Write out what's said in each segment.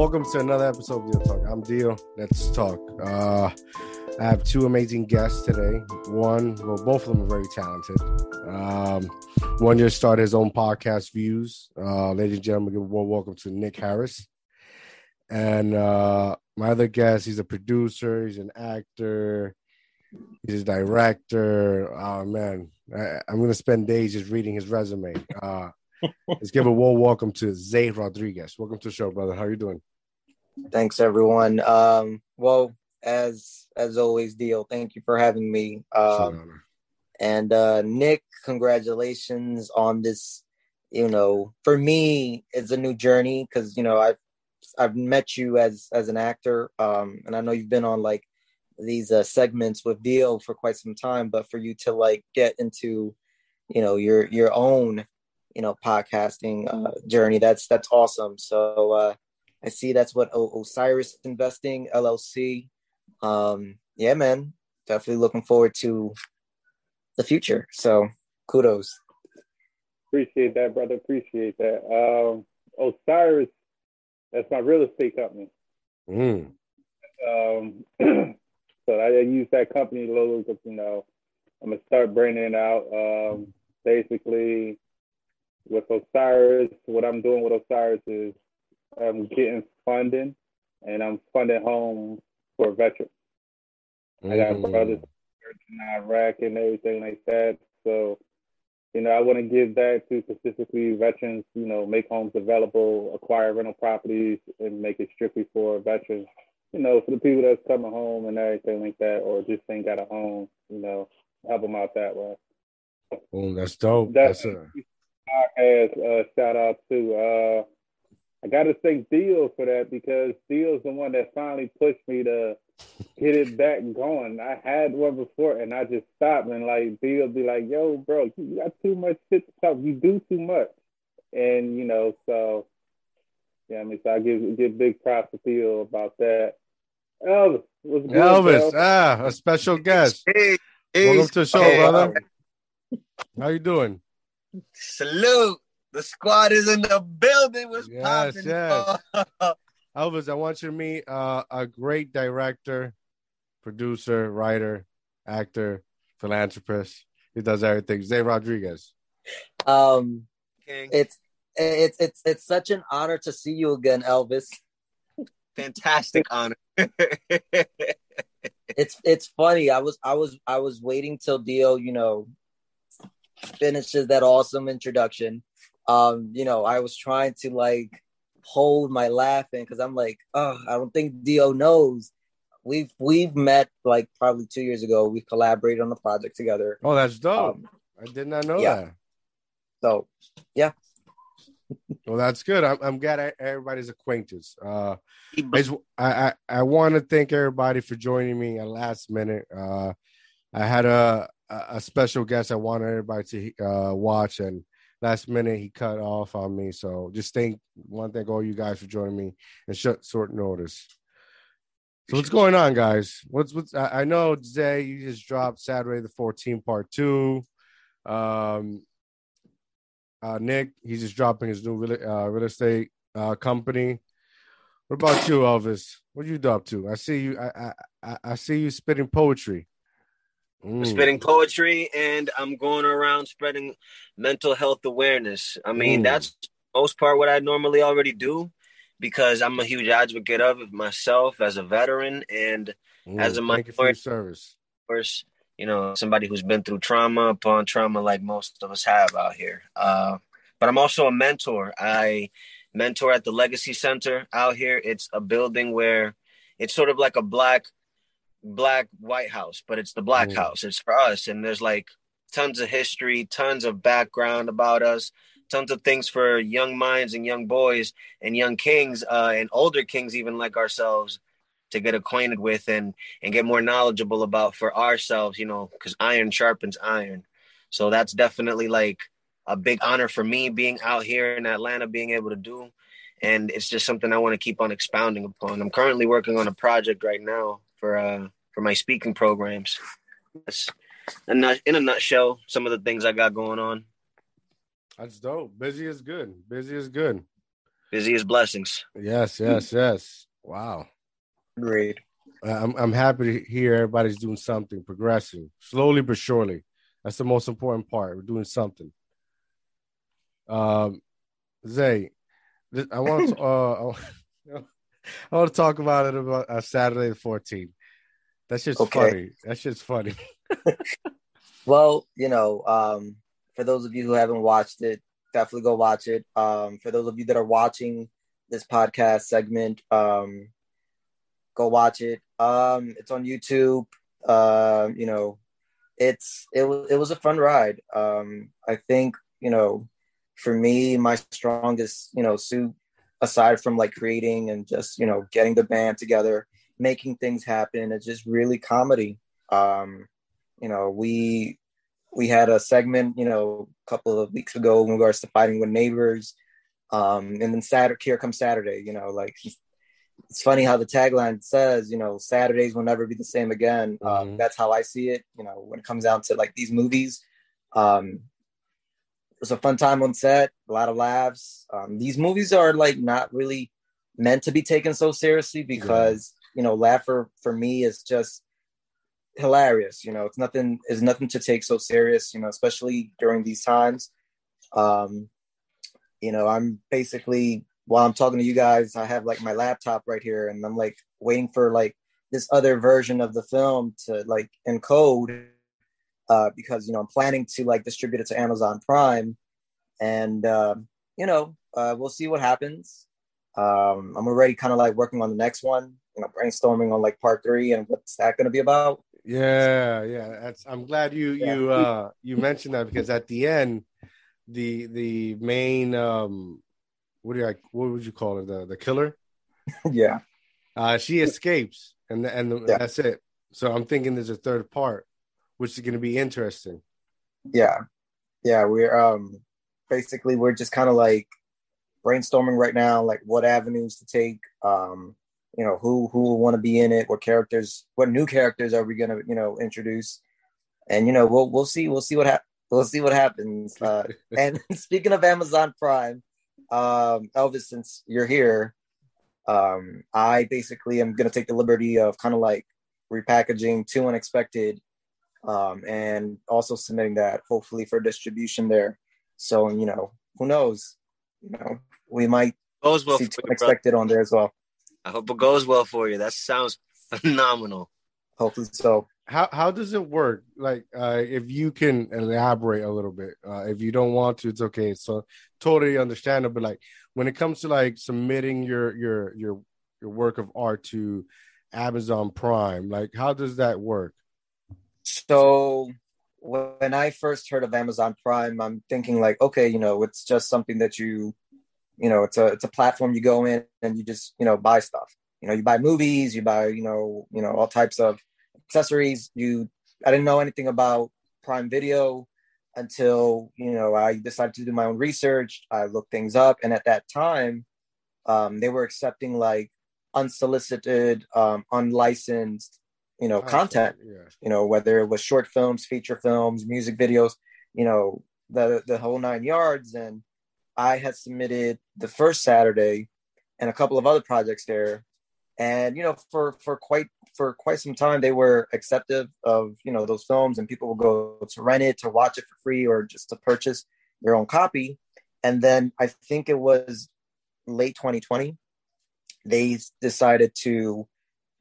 welcome to another episode of Deal Talk. I'm Deal. Let's talk. Uh, I have two amazing guests today. One, well, both of them are very talented. Um, one just started his own podcast, Views. Uh, ladies and gentlemen, give a warm welcome to Nick Harris. And uh, my other guest, he's a producer, he's an actor, he's a director. Oh man, I, am gonna spend days just reading his resume. Uh, let's give a warm welcome to Zay Rodriguez. Welcome to the show, brother. How are you doing? Thanks, everyone. Um, well, as as always, Deal. Thank you for having me. Um, and uh, Nick, congratulations on this. You know, for me, it's a new journey because you know I've I've met you as as an actor, um, and I know you've been on like these uh, segments with Deal for quite some time. But for you to like get into, you know, your your own, you know, podcasting uh, journey, that's that's awesome. So uh, I see that's what o- Osiris Investing LLC. Um, yeah, man, definitely looking forward to the future. So kudos. Appreciate that, brother. Appreciate that. Um, Osiris, that's my real estate company. Mm. Um, so I use that company logo because you know I'm gonna start branding out. Um, basically, with Osiris, what I'm doing with Osiris is I'm getting funding, and I'm funding homes for veterans. Mm. I got mm. brothers in Iraq and everything like that. So, you know, I want to give that to specifically veterans. You know, make homes available, acquire rental properties, and make it strictly for veterans. You know, for the people that's coming home and everything like that, or just ain't got a home. You know, help them out that way. Oh, that's dope. That's, that's a podcast. Uh, shout out to uh, I got to thank Deal for that because Deal's the one that finally pushed me to get it back going. I had one before and I just stopped and like Deal be like, "Yo, bro, you got too much shit to talk. You do too much," and you know, so yeah, I mean, so I give give big props to Theo about that. Elvis, what's good, Elvis, bro? ah, a special guest. Hey, welcome to the show, hey, brother. How you doing? Salute. The squad is in the building. Was yes, popping? Yes. Elvis, I want you to meet uh, a great director, producer, writer, actor, philanthropist. He does everything. Zay Rodriguez. Um, King. it's it's it's it's such an honor to see you again, Elvis. Fantastic honor. it's it's funny. I was I was I was waiting till Dio, you know, finishes that awesome introduction um, you know, I was trying to like hold my laughing because I'm like, oh, I don't think Dio knows. We've we've met like probably two years ago. We collaborated on the project together. Oh, that's dope. Um, I did not know yeah. that. So, yeah. well, that's good. I'm, I'm glad everybody's acquaintance. Uh, I, I, I want to thank everybody for joining me at last minute. Uh, I had a a special guest I wanted everybody to uh, watch, and last minute he cut off on me. So just thank one thank all you guys for joining me and short short notice. So what's going on, guys? What's what's I, know Zay, you just dropped Saturday the 14th part two. Um uh Nick, he's just dropping his new real, uh, real estate uh company. What about you, Elvis? What you up to? I see you I I I see you spitting poetry. Mm. spitting poetry and I'm going around spreading mental health awareness. I mean, mm. that's most part what I normally already do because I'm a huge advocate of it myself as a veteran and mm. as a minority service. Of course, you know, somebody who's been through trauma upon trauma like most of us have out here. Uh, but I'm also a mentor. I mentor at the Legacy Center out here. It's a building where it's sort of like a black black White House, but it's the Black mm. House. It's for us, and there's like tons of history, tons of background about us, tons of things for young minds and young boys and young kings uh, and older kings, even like ourselves, to get acquainted with and and get more knowledgeable about for ourselves. You know, because iron sharpens iron. So that's definitely like a big honor for me being out here in Atlanta, being able to do. And it's just something I want to keep on expounding upon. I'm currently working on a project right now for uh for my speaking programs. That's in a nutshell, some of the things I got going on. That's dope. Busy is good. Busy is good. Busy is blessings. Yes, yes, yes. Wow. Great. I'm I'm happy to hear everybody's doing something, progressing slowly but surely. That's the most important part. We're doing something. Um, Zay, I want to uh, I want to talk about it about uh, Saturday the 14th. That's just okay. funny. That shit's funny. well, you know, um, for those of you who haven't watched it, definitely go watch it. Um, for those of you that are watching this podcast segment, um, go watch it. Um, it's on YouTube. Uh, you know, it's it was it was a fun ride. Um, I think you know, for me, my strongest you know suit aside from like creating and just you know getting the band together, making things happen, it's just really comedy. Um, you know, we we had a segment, you know, a couple of weeks ago in regards to fighting with neighbors. Um, and then Saturday, here comes Saturday, you know, like it's funny how the tagline says, you know, Saturdays will never be the same again. Um, mm-hmm. Um, that's how I see it. You know, when it comes down to like these movies, um, was a fun time on set, a lot of laughs. Um, these movies are like not really meant to be taken so seriously because yeah. you know, laugher for me is just hilarious. You know, it's nothing is nothing to take so serious. You know, especially during these times. Um, you know, I'm basically while I'm talking to you guys, I have like my laptop right here, and I'm like waiting for like this other version of the film to like encode uh, because you know I'm planning to like distribute it to Amazon Prime, and uh, you know uh, we'll see what happens. Um, I'm already kind of like working on the next one, you know, brainstorming on like part three and what's that going to be about. Yeah, yeah. That's. I'm glad you yeah. you uh you mentioned that because at the end, the the main um, what do you like? What would you call her? The the killer. yeah. Uh, she escapes, and and the, yeah. that's it. So I'm thinking there's a third part, which is going to be interesting. Yeah, yeah. We're um basically we're just kind of like brainstorming right now, like what avenues to take. Um, you know who who will want to be in it what characters what new characters are we going to you know introduce and you know we'll we'll see we'll see what happens we'll see what happens uh, and speaking of amazon prime um elvis since you're here um i basically am going to take the liberty of kind of like repackaging two Unexpected um and also submitting that hopefully for distribution there so you know who knows you know we might Goes well see Too Unexpected on there as well I hope it goes well for you. That sounds phenomenal. Hopefully so. How how does it work? Like, uh, if you can elaborate a little bit. Uh, if you don't want to, it's okay. So totally understandable. But like, when it comes to like submitting your your your your work of art to Amazon Prime, like, how does that work? So when I first heard of Amazon Prime, I'm thinking like, okay, you know, it's just something that you you know it's a it's a platform you go in and you just you know buy stuff. You know you buy movies you buy you know you know all types of accessories. You i didn't know anything about prime video until you know i decided to do my own research. I looked things up. And at that time um, they were accepting like unsolicited um, unlicensed you know content yeah. you know whether it was short films feature films music videos you know the the whole nine yards and I had submitted the first Saturday and a couple of other projects there. And you know, for for quite for quite some time, they were acceptive of you know those films, and people would go to rent it, to watch it for free, or just to purchase their own copy. And then I think it was late 2020, they decided to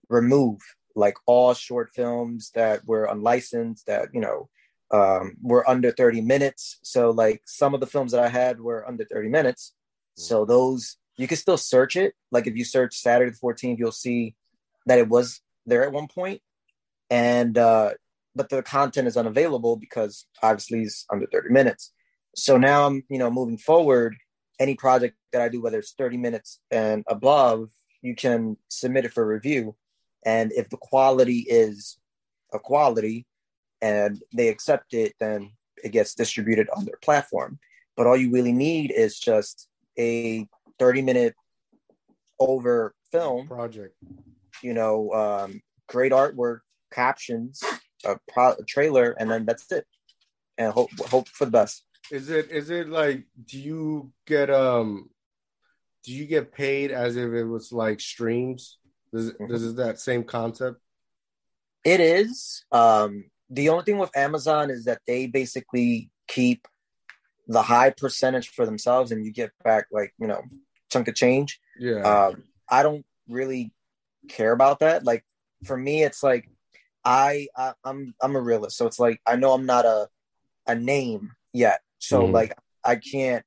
remove like all short films that were unlicensed, that you know um, were under 30 minutes. So like some of the films that I had were under 30 minutes. So those you can still search it. Like if you search Saturday the 14th, you'll see that it was there at one point. And uh, but the content is unavailable because obviously it's under 30 minutes. So now I'm, you know, moving forward, any project that I do, whether it's 30 minutes and above, you can submit it for review. And if the quality is a quality, and they accept it, then it gets distributed on their platform. but all you really need is just a 30 minute over film project. You know, um, great artwork, captions, a, pro- a trailer, and then that's it. And hope hope for the best. Is it is it like do you get um do you get paid as if it was like streams? Does mm-hmm. does that same concept? It is. Um the only thing with Amazon is that they basically keep the high percentage for themselves and you get back like, you know, chunk of change. Yeah. Um I don't really care about that. Like for me it's like I, I I'm I'm a realist. So it's like I know I'm not a a name yet. So mm. like I can't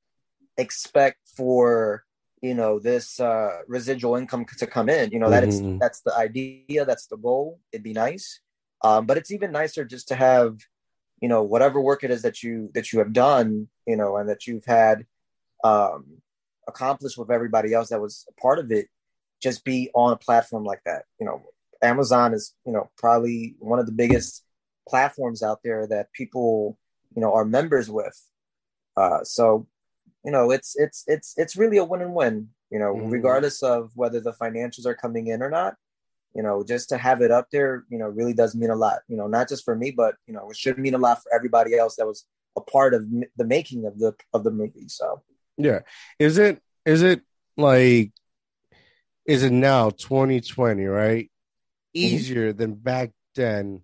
expect for you know this uh residual income to come in you know that mm-hmm. is that's the idea that's the goal. It'd be nice. Um but it's even nicer just to have you know whatever work it is that you that you have done you know and that you've had um accomplished with everybody else that was a part of it just be on a platform like that. You know amazon is you know probably one of the biggest platforms out there that people you know are members with. Uh so you know it's it's it's it's really a win and win you know mm-hmm. regardless of whether the financials are coming in or not you know just to have it up there you know really does mean a lot you know not just for me but you know it should mean a lot for everybody else that was a part of the making of the of the movie so yeah is it is it like is it now 2020 right mm-hmm. easier mm-hmm. than back then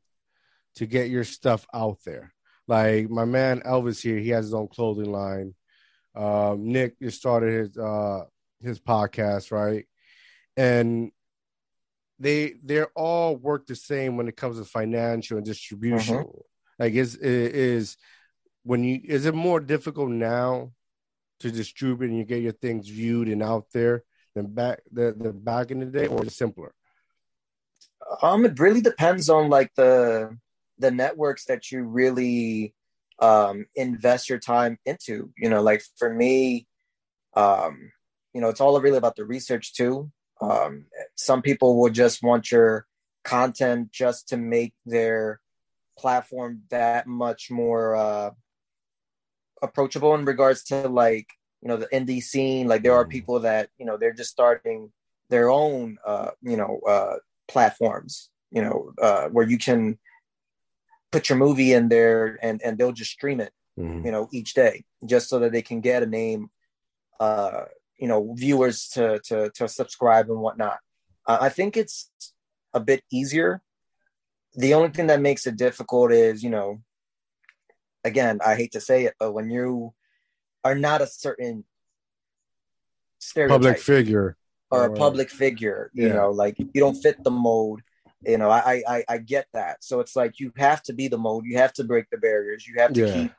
to get your stuff out there like my man elvis here he has his own clothing line um, Nick just started his uh, his podcast, right? And they they're all work the same when it comes to financial and distribution. Mm-hmm. Like is is when you is it more difficult now to distribute and you get your things viewed and out there than back the, the back in the day, or is it simpler? Um, it really depends on like the the networks that you really um, invest your time into. You know, like for me, um, you know, it's all really about the research too. Um, some people will just want your content just to make their platform that much more uh, approachable in regards to like you know the indie scene. Like there are mm. people that you know they're just starting their own uh, you know uh, platforms. You know uh, where you can put your movie in there and and they'll just stream it mm-hmm. you know each day just so that they can get a name uh you know viewers to to to subscribe and whatnot uh, i think it's a bit easier the only thing that makes it difficult is you know again i hate to say it but when you are not a certain stereotype public figure or a public figure you yeah. know like you don't fit the mold you know I, I i get that so it's like you have to be the mold you have to break the barriers you have to yeah. keep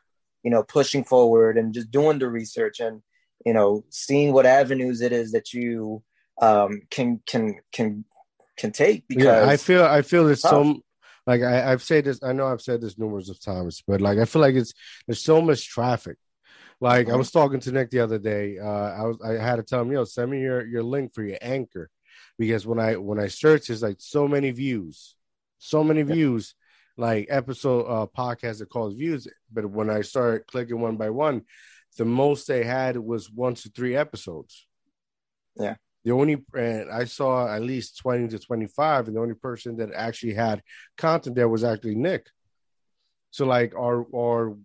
you know pushing forward and just doing the research and you know seeing what avenues it is that you um can can can can take because yeah, i feel i feel there's so like I, i've said this i know i've said this numerous of times but like i feel like it's there's so much traffic like mm-hmm. i was talking to nick the other day uh i was i had to tell him yo send me your your link for your anchor because when I when I search, it's like so many views, so many views, like episode uh podcast that calls views. But when I started clicking one by one, the most they had was one to three episodes. Yeah. The only and I saw at least 20 to 25, and the only person that actually had content there was actually Nick. So like our our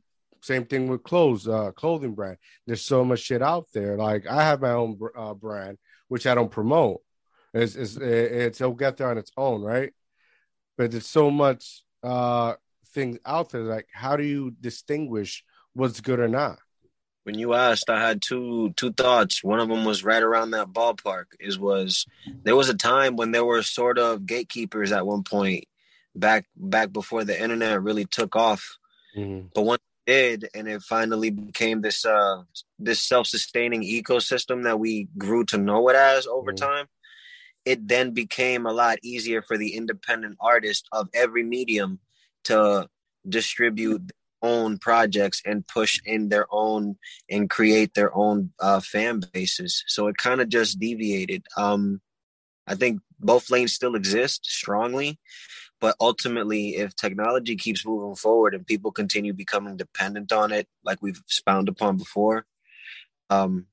same thing with clothes, uh, clothing brand. There's so much shit out there. Like I have my own uh, brand, which I don't promote, it's, it's, it's it'll get there on its own, right? But there's so much uh things out there. Like, how do you distinguish what's good or not? When you asked, I had two two thoughts. One of them was right around that ballpark. Is was there was a time when there were sort of gatekeepers at one point back back before the internet really took off. Mm-hmm. But once it did, and it finally became this uh this self sustaining ecosystem that we grew to know it as over mm-hmm. time it then became a lot easier for the independent artist of every medium to distribute own projects and push in their own and create their own uh, fan bases. So it kind of just deviated. Um, I think both lanes still exist strongly, but ultimately, if technology keeps moving forward and people continue becoming dependent on it, like we've spound upon before, um,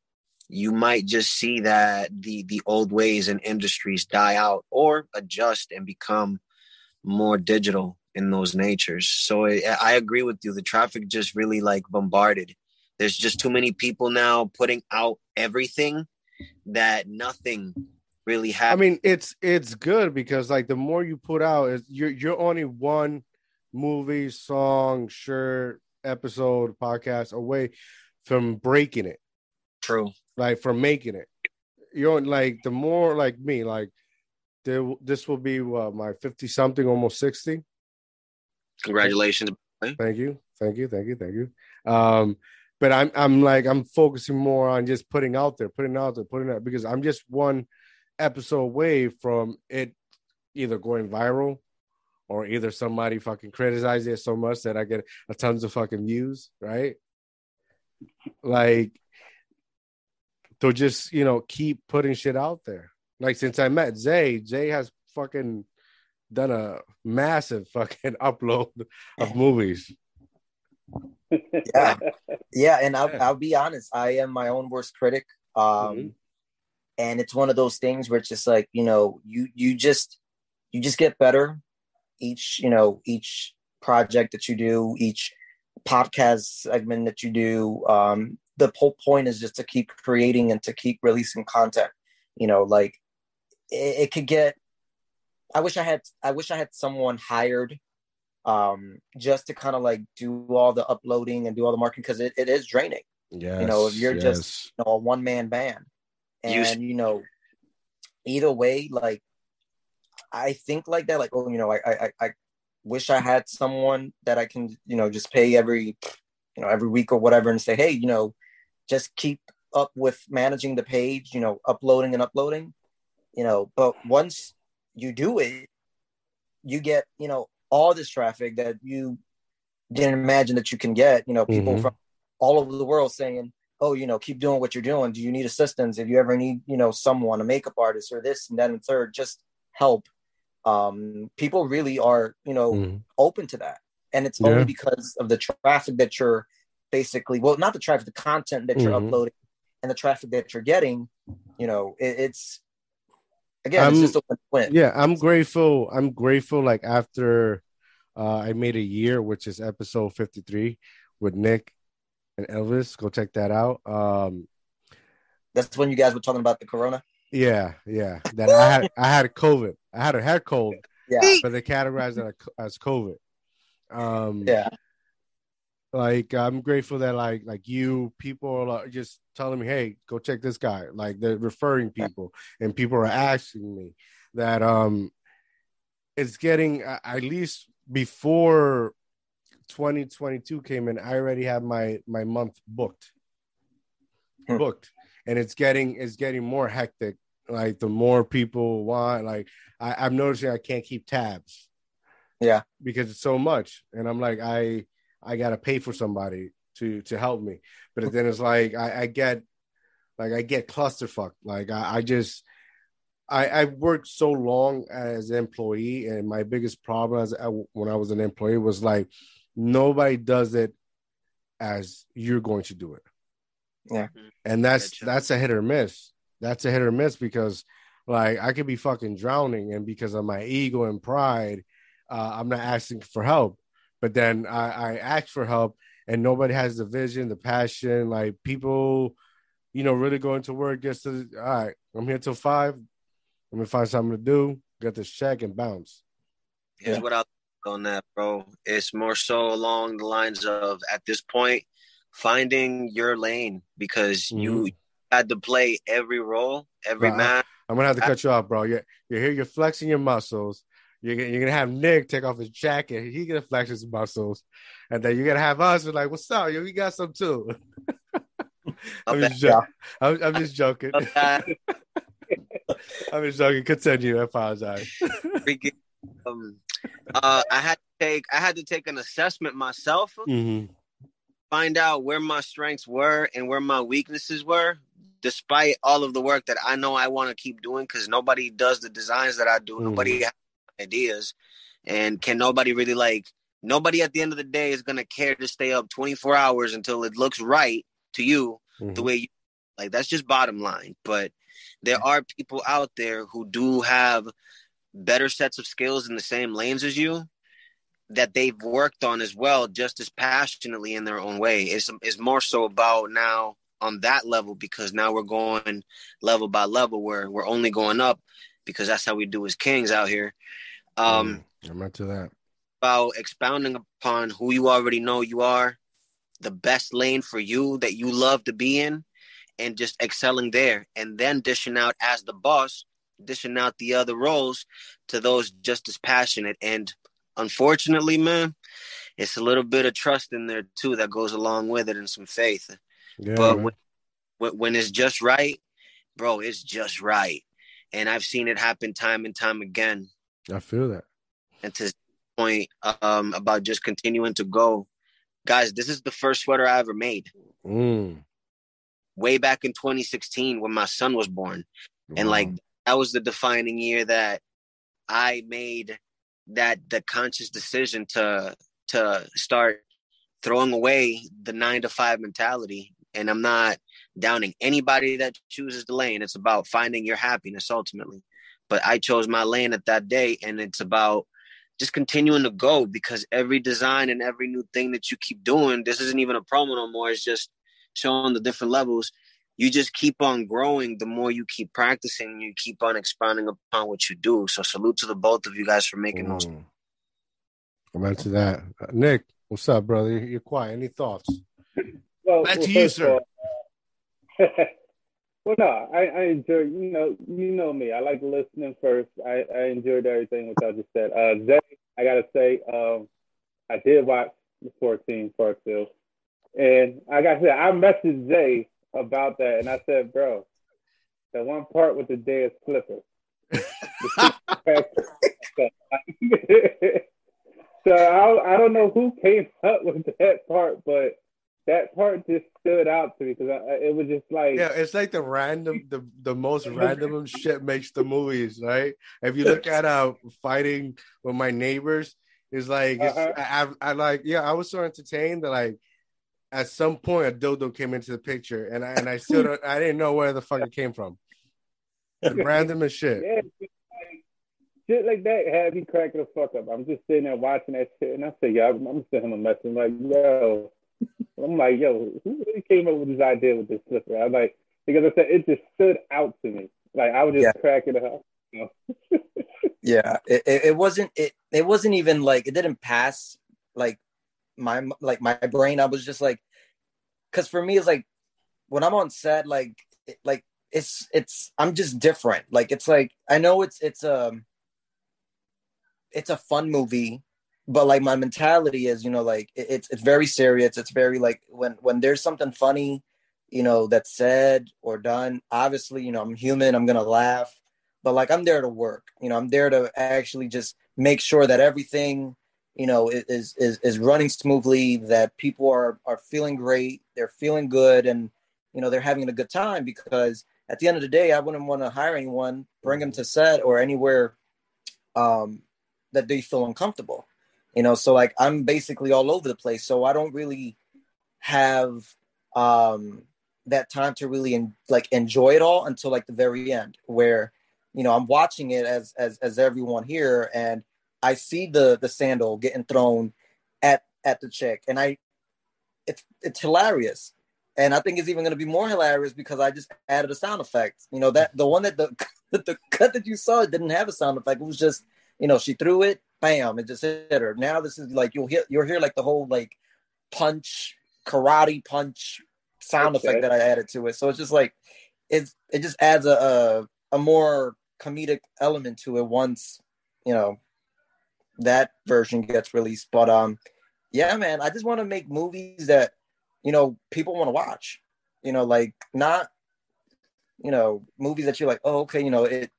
you might just see that the the old ways and industries die out or adjust and become more digital in those natures. So I, I agree with you. The traffic just really like bombarded. There's just too many people now putting out everything that nothing really happens. I mean, it's it's good because like the more you put out, is you're you're only one movie, song, shirt, episode, podcast away from breaking it. True. Like from making it. You're like the more like me, like there, this will be what, my 50 something, almost 60. Congratulations. Thank you. Thank you. Thank you. Thank you. Um, but I'm I'm like I'm focusing more on just putting out there, putting out there, putting out because I'm just one episode away from it either going viral or either somebody fucking criticize it so much that I get a tons of fucking views, right? Like to just you know keep putting shit out there. Like since I met Zay, Zay has fucking done a massive fucking upload of movies yeah, yeah, and I'll, I'll be honest. I am my own worst critic. Um, mm-hmm. and it's one of those things where it's just like you know, you you just you just get better each you know each project that you do, each podcast segment that you do. Um, the whole point is just to keep creating and to keep releasing content. You know, like it, it could get. I wish I had. I wish I had someone hired um, just to kind of like do all the uploading and do all the marketing because it, it is draining. Yeah, you know, if you're yes. just you know, a one man band, and you, you know, either way, like I think like that, like oh, you know, I I I wish I had someone that I can you know just pay every you know every week or whatever and say hey you know just keep up with managing the page you know uploading and uploading you know but once you do it you get you know all this traffic that you didn't imagine that you can get. You know, people mm-hmm. from all over the world saying, "Oh, you know, keep doing what you're doing. Do you need assistance? If you ever need, you know, someone, a makeup artist, or this and that and third, just help." Um, people really are, you know, mm-hmm. open to that, and it's only because of the traffic that you're basically, well, not the traffic, the content that you're mm-hmm. uploading, and the traffic that you're getting. You know, it, it's again, I'm, it's just a win. Yeah, I'm grateful. I'm grateful. Like after uh, I made a year, which is episode 53 with Nick and Elvis. Go check that out. Um, That's when you guys were talking about the corona. Yeah, yeah. That I had I had a COVID. I had a head cold. Yeah, but they categorized it as COVID. Um, yeah like i'm grateful that like like you people are just telling me hey go check this guy. Like they're referring people and people are asking me that um it's getting at least before 2022 came in i already have my my month booked. Hmm. booked. And it's getting it's getting more hectic. Like the more people want like I, i'm noticing i can't keep tabs. Yeah. Because it's so much. And i'm like i I gotta pay for somebody to to help me. But then it's like I, I get like I get clusterfuck. Like I, I just I I worked so long as an employee, and my biggest problem as I, when I was an employee was like nobody does it as you're going to do it. Yeah, and that's that's a hit or miss. That's a hit or miss because like I could be fucking drowning, and because of my ego and pride, uh, I'm not asking for help. But then I, I asked for help, and nobody has the vision, the passion. Like people, you know, really going to work. just to all right. I'm here till five. I'm gonna find something to do. Get this check and bounce. Here's yeah. what I think on that, bro. It's more so along the lines of at this point finding your lane because mm-hmm. you had to play every role, every match. I'm gonna have to cut you off, bro. You're, you're here. You're flexing your muscles. You're, you're gonna have Nick take off his jacket. He gonna flex his muscles, and then you're gonna have us. We're like, "What's up? Yo, we got some too." I'm, just jo- I'm, I'm, just joking. I'm just joking. Continue. I apologize. um, uh, I had to take I had to take an assessment myself, mm-hmm. find out where my strengths were and where my weaknesses were. Despite all of the work that I know I want to keep doing, because nobody does the designs that I do. Mm-hmm. Nobody ideas and can nobody really like nobody at the end of the day is going to care to stay up 24 hours until it looks right to you mm-hmm. the way you Like that's just bottom line. But there are people out there who do have better sets of skills in the same lanes as you that they've worked on as well, just as passionately in their own way. It's, it's more so about now on that level because now we're going level by level where we're only going up because that's how we do as kings out here. Um, mm, I'm into that. About expounding upon who you already know you are, the best lane for you that you love to be in, and just excelling there, and then dishing out as the boss, dishing out the other roles to those just as passionate. And unfortunately, man, it's a little bit of trust in there too that goes along with it and some faith. Yeah, but when, when it's just right, bro, it's just right. And I've seen it happen time and time again. I feel that. And to point um, about just continuing to go, guys, this is the first sweater I ever made. Mm. Way back in 2016 when my son was born. Wow. And like that was the defining year that I made that the conscious decision to to start throwing away the nine to five mentality. And I'm not downing anybody that chooses the lane. It's about finding your happiness ultimately. But I chose my lane at that day, and it's about just continuing to go because every design and every new thing that you keep doing, this isn't even a promo no more. It's just showing the different levels. You just keep on growing the more you keep practicing, you keep on expounding upon what you do. So salute to the both of you guys for making mm. those. I'm into that. Uh, Nick, what's up, brother? You're quiet. Any thoughts? Well, Back well, to you, sir. well, no, I, I enjoy. You know, you know me. I like listening first. I, I enjoyed everything what I just said. Uh, Zay, I gotta say, um, I did watch the 14 part two, and like I said, I messaged Zay about that, and I said, bro, that one part with the dead flipper. so I, I don't know who came up with that part, but that part just stood out to me because it was just like yeah, it's like the random, the the most random shit makes the movies, right? If you look at uh fighting with my neighbors, it's like it's, uh-huh. I, I like yeah, I was so entertained that like at some point a dildo came into the picture, and I and I still don't, I didn't know where the fuck it came from. random as shit. Yeah, shit like that had me cracking the fuck up. I'm just sitting there watching that shit, and I said, "Yeah, I'm, I'm sending him a message like, yo." I'm like, yo, who really came up with this idea with this slipper? I'm like, because I said it just stood out to me. Like I was just yeah. cracking up. You know? yeah, it, it wasn't it it wasn't even like it didn't pass like my like my brain. I was just like, because for me it's like when I'm on set, like it, like it's it's I'm just different. Like it's like I know it's it's um it's a fun movie but like my mentality is you know like it's it's very serious. It's very like when when there's something funny you know that's said or done obviously you know i'm human i'm gonna laugh but like i'm there to work. You know i'm there to actually just make sure that everything you know is is is running smoothly that people are are feeling great they're feeling good and you know they're having a good time because at the end of the day i wouldn't want to hire anyone bring them to set or anywhere um that they feel uncomfortable you know so like i'm basically all over the place. So i don't really have um that time to really in, like enjoy it all until like the very end where you know i'm watching it as as as everyone here and i see the the sandal getting thrown at at the chick and i it's it's hilarious. And i think it's even going to be more hilarious because i just added a sound effect. You know that the one that the the cut that you saw it didn't have a sound effect. It was just you know she threw it bam, it just hit her. Now this is like you'll hear you'll hear like the whole like punch, karate punch sound okay. effect that I added to it. So it's just like it's it just adds a, a a more comedic element to it once you know that version gets released. But um, yeah, man, I just want to make movies that you know people want to watch. You know, like not you know movies that you're like, oh, okay, you know it.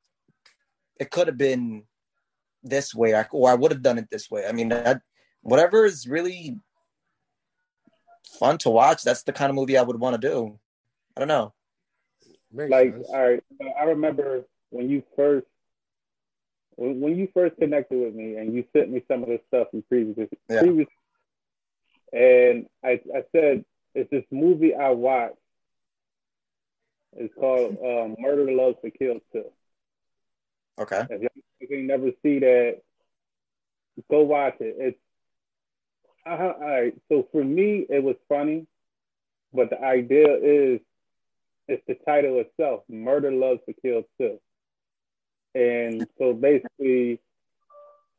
It could have been this way, or I would have done it this way. I mean, that, whatever is really fun to watch, that's the kind of movie I would want to do. I don't know. Makes like, sense. all right, I remember when you first when, when you first connected with me and you sent me some of the stuff you previously, yeah. previously and I, I said it's this movie I watched It's called um, Murder Loves to Kill Too. Okay. If you never see that, go watch it. It's uh, all right. So for me, it was funny, but the idea is it's the title itself. Murder loves to kill too. And so basically,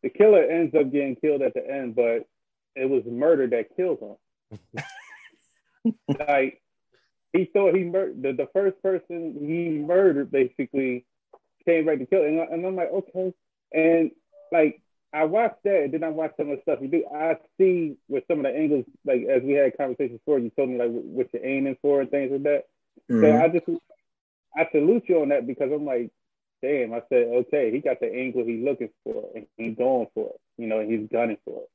the killer ends up getting killed at the end, but it was murder that killed him. like he thought he murdered the, the first person he murdered basically came right to kill. And, and I'm like, okay. And like I watched that and then I watched some of the stuff you do. I see with some of the angles, like as we had conversations before, you told me like what you're aiming for and things like that. Mm-hmm. So I just I salute you on that because I'm like, damn, I said, okay, he got the angle he's looking for and he's going for it. You know, he's gunning for it.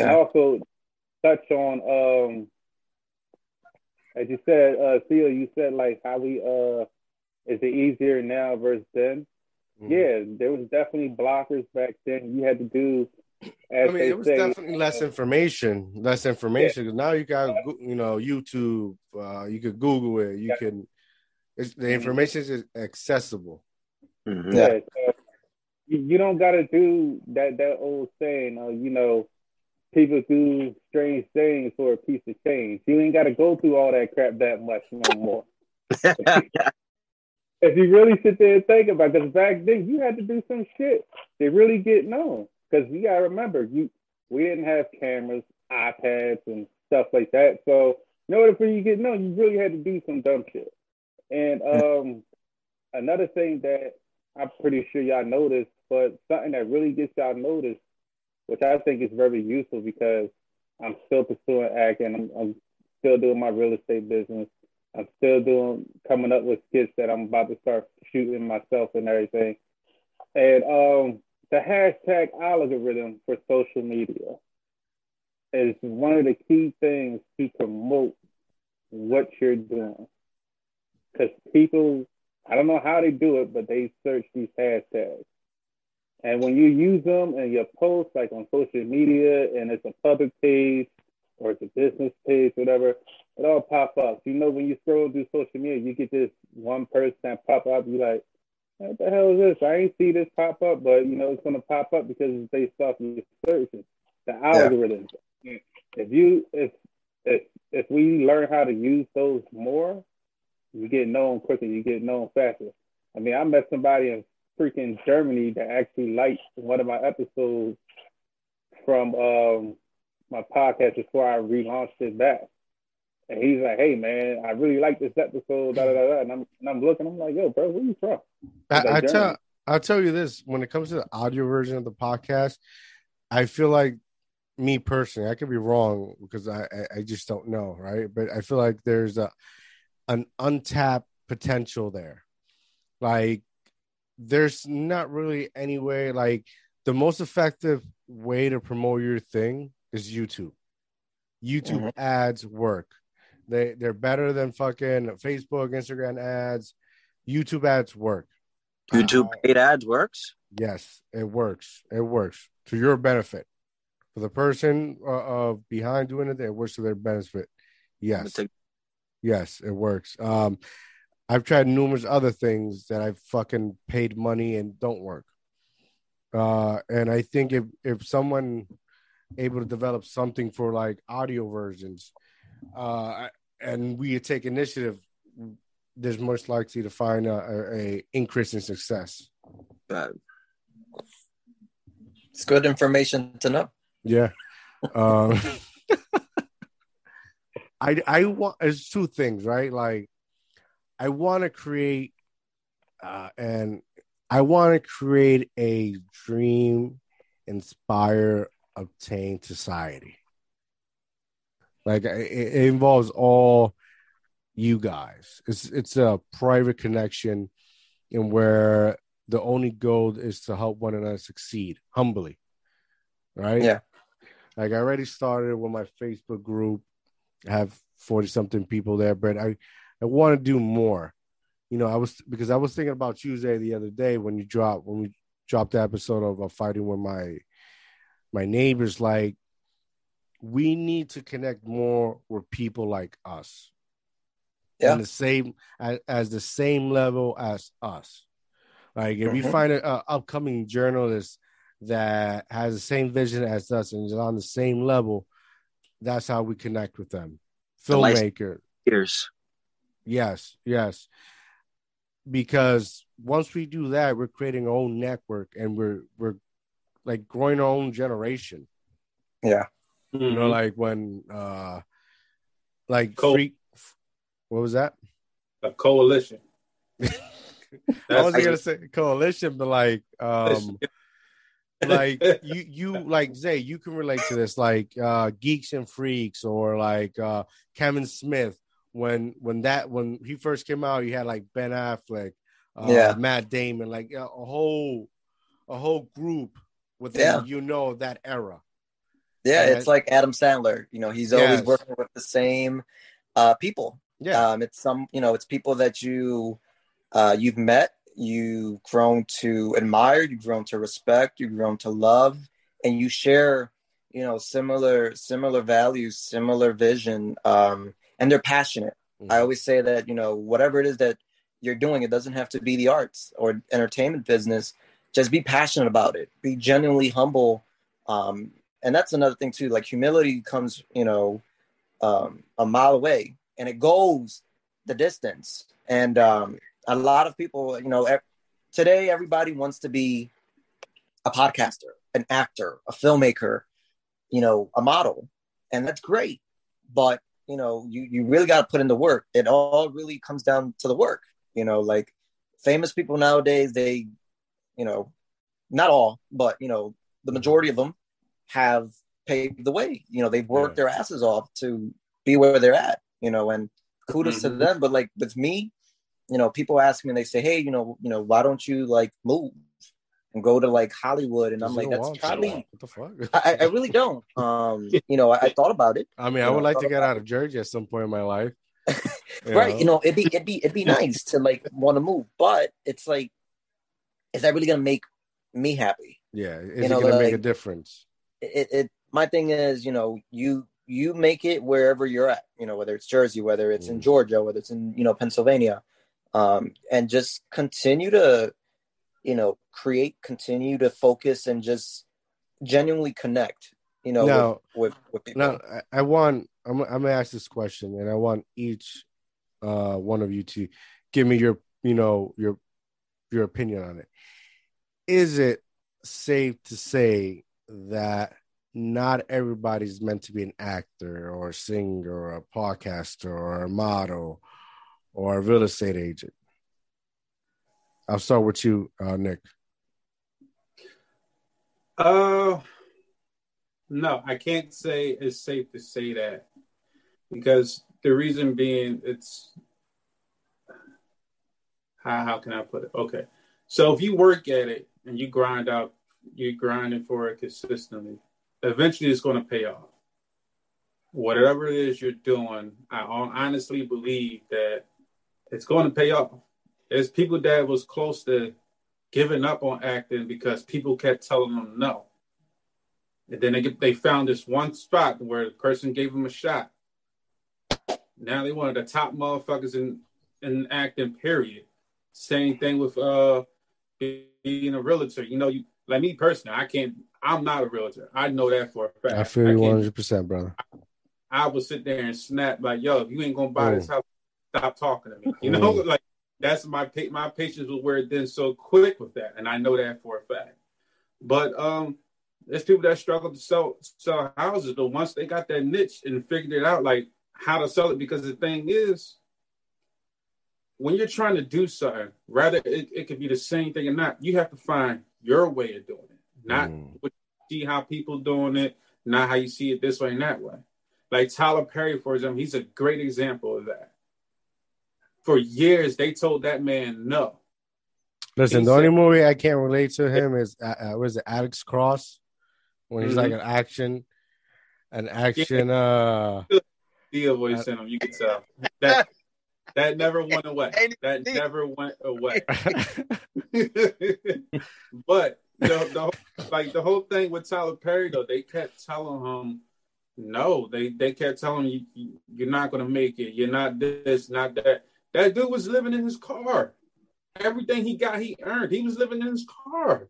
And yeah. also touch on um as you said, uh Theo, you said like how we uh is it easier now versus then? Mm-hmm. Yeah, there was definitely blockers back then. You had to do. I mean, it was say, definitely less information, less information. Because yeah. now you got, you know, YouTube. Uh, you could Google it. You yeah. can. the mm-hmm. information is accessible. Mm-hmm. Yeah, so you, you don't got to do that. That old saying, uh, you know, people do strange things for a piece of change. You ain't got to go through all that crap that much no more. if you really sit there and think about it, because back then you had to do some shit to really get known. Because you gotta remember, you we didn't have cameras, iPads, and stuff like that. So in order for you to get known, you really had to do some dumb shit. And um, another thing that I'm pretty sure y'all noticed, but something that really gets y'all noticed, which I think is very useful because I'm still pursuing acting. I'm, I'm still doing my real estate business. I'm still doing coming up with skits that I'm about to start shooting myself and everything. And um, the hashtag algorithm for social media is one of the key things to promote what you're doing. Because people, I don't know how they do it, but they search these hashtags. And when you use them in your posts, like on social media, and it's a public page or it's a business page, whatever, it all pop up. You know, when you scroll through social media, you get this one person that pop up. You like, what the hell is this? I ain't see this pop up, but you know, it's gonna pop up because it's based off your searches, the algorithms. Yeah. If you if if if we learn how to use those more, you get known quicker. You get known faster. I mean, I met somebody in freaking Germany that actually liked one of my episodes from um, my podcast before I relaunched it back. And he's like, "Hey man, I really like this episode." Da, da, da. And I'm and I'm looking. I'm like, "Yo, bro, where you from?" I, like, I tell I'll tell you this: when it comes to the audio version of the podcast, I feel like me personally, I could be wrong because I I, I just don't know, right? But I feel like there's a an untapped potential there. Like, there's not really any way. Like, the most effective way to promote your thing is YouTube. YouTube mm-hmm. ads work they they're better than fucking Facebook, Instagram ads, YouTube ads work. YouTube uh, paid ads works. Yes, it works. It works to your benefit. For the person uh, of behind doing it, it works to their benefit. Yes, take- yes, it works. Um, I've tried numerous other things that I've fucking paid money and don't work. Uh, and I think if if someone able to develop something for like audio versions, uh, and we take initiative, there's most likely to find a, a, increase in success. it's good information to know. Yeah. Um, I I want it's two things, right? Like I want to create uh, and I want to create a dream inspire obtain society. Like it, it involves all you guys. It's it's a private connection, and where the only goal is to help one another succeed humbly. Right? Yeah. Like I already started with my Facebook group. I have 40 something people there, but I I want to do more. You know, I was because I was thinking about Tuesday the other day when you dropped when we dropped the episode of uh, fighting with my my neighbors like we need to connect more with people like us yeah. the same as, as, the same level as us. Like if mm-hmm. you find an upcoming journalist that has the same vision as us and is on the same level, that's how we connect with them. Filmmaker. Years. Yes, yes. Because once we do that, we're creating our own network and we're we're like growing our own generation. Yeah. Mm-hmm. You know, like when uh like Co- freak what was that? A coalition. I was gonna say coalition, but like um like you you like Zay, you can relate to this, like uh Geeks and Freaks or like uh Kevin Smith when when that when he first came out, you had like Ben Affleck, uh, yeah, Matt Damon, like a, a whole a whole group within yeah. you know that era. Yeah, and it's like Adam Sandler. You know, he's always yes. working with the same uh, people. Yeah, um, it's some you know, it's people that you uh, you've met, you've grown to admire, you've grown to respect, you've grown to love, and you share you know similar similar values, similar vision, um, and they're passionate. Mm-hmm. I always say that you know whatever it is that you're doing, it doesn't have to be the arts or entertainment business just be passionate about it be genuinely humble um, and that's another thing too like humility comes you know um, a mile away and it goes the distance. And um, a lot of people you know today everybody wants to be a podcaster an actor a filmmaker you know a model. And that's great. But you know you, you really got to put in the work. It all really comes down to the work you know like famous people nowadays they you know, not all, but you know, the majority of them have paved the way. You know, they've worked their asses off to be where they're at. You know, and kudos mm-hmm. to them. But like with me, you know, people ask me and they say, "Hey, you know, you know, why don't you like move and go to like Hollywood?" And I'm like, "That's probably what the fuck." I, I really don't. Um, you know, I, I, thought about it. I mean, I would know, like to get out of Jersey at some point in my life. right. Know? You know, it'd be it'd be it'd be nice to like want to move, but it's like is that really to make me happy? Yeah, is you know, it going to like, make a difference? It, it. My thing is, you know, you you make it wherever you're at. You know, whether it's Jersey, whether it's mm. in Georgia, whether it's in you know Pennsylvania, um, and just continue to, you know, create, continue to focus, and just genuinely connect. You know, now, with, with, with people. Now, I, I want. I'm, I'm gonna ask this question, and I want each uh, one of you to give me your, you know, your your opinion on it is it safe to say that not everybody's meant to be an actor or a singer or a podcaster or a model or a real estate agent? I'll start with you, uh, Nick. Uh, no, I can't say it's safe to say that because the reason being it's how how can I put it? Okay, so if you work at it and you grind out, you're grinding for it consistently, eventually it's going to pay off. Whatever it is you're doing, I honestly believe that it's going to pay off. There's people that was close to giving up on acting because people kept telling them no. And then they get, they found this one spot where the person gave them a shot. Now they one of the top motherfuckers in in acting. Period. Same thing with uh being a realtor. You know, you like me personally, I can't. I'm not a realtor. I know that for a fact. I feel you 100, percent brother. I, I will sit there and snap like, "Yo, if you ain't gonna buy oh. this house, stop talking to me." You know, oh. like that's my my patience will wear thin so quick with that, and I know that for a fact. But um, there's people that struggle to sell sell houses, but once they got that niche and figured it out, like how to sell it, because the thing is, when you're trying to do something, rather it, it could be the same thing or not, you have to find your way of doing it, not mm. see how people doing it, not how you see it this way and that way. Like Tyler Perry, for example, he's a great example of that. For years, they told that man no. Listen, he the said, only movie I can't relate to him is uh, uh, was it Alex Cross when he's mm-hmm. like an action, an action. Yeah. uh Deal voice in him, you can tell that that never went away. That never went away. but the, the like the whole thing with Tyler Perry though, they kept telling him No, they they kept telling you you're not gonna make it. You're not this, not that. That dude was living in his car. Everything he got, he earned. He was living in his car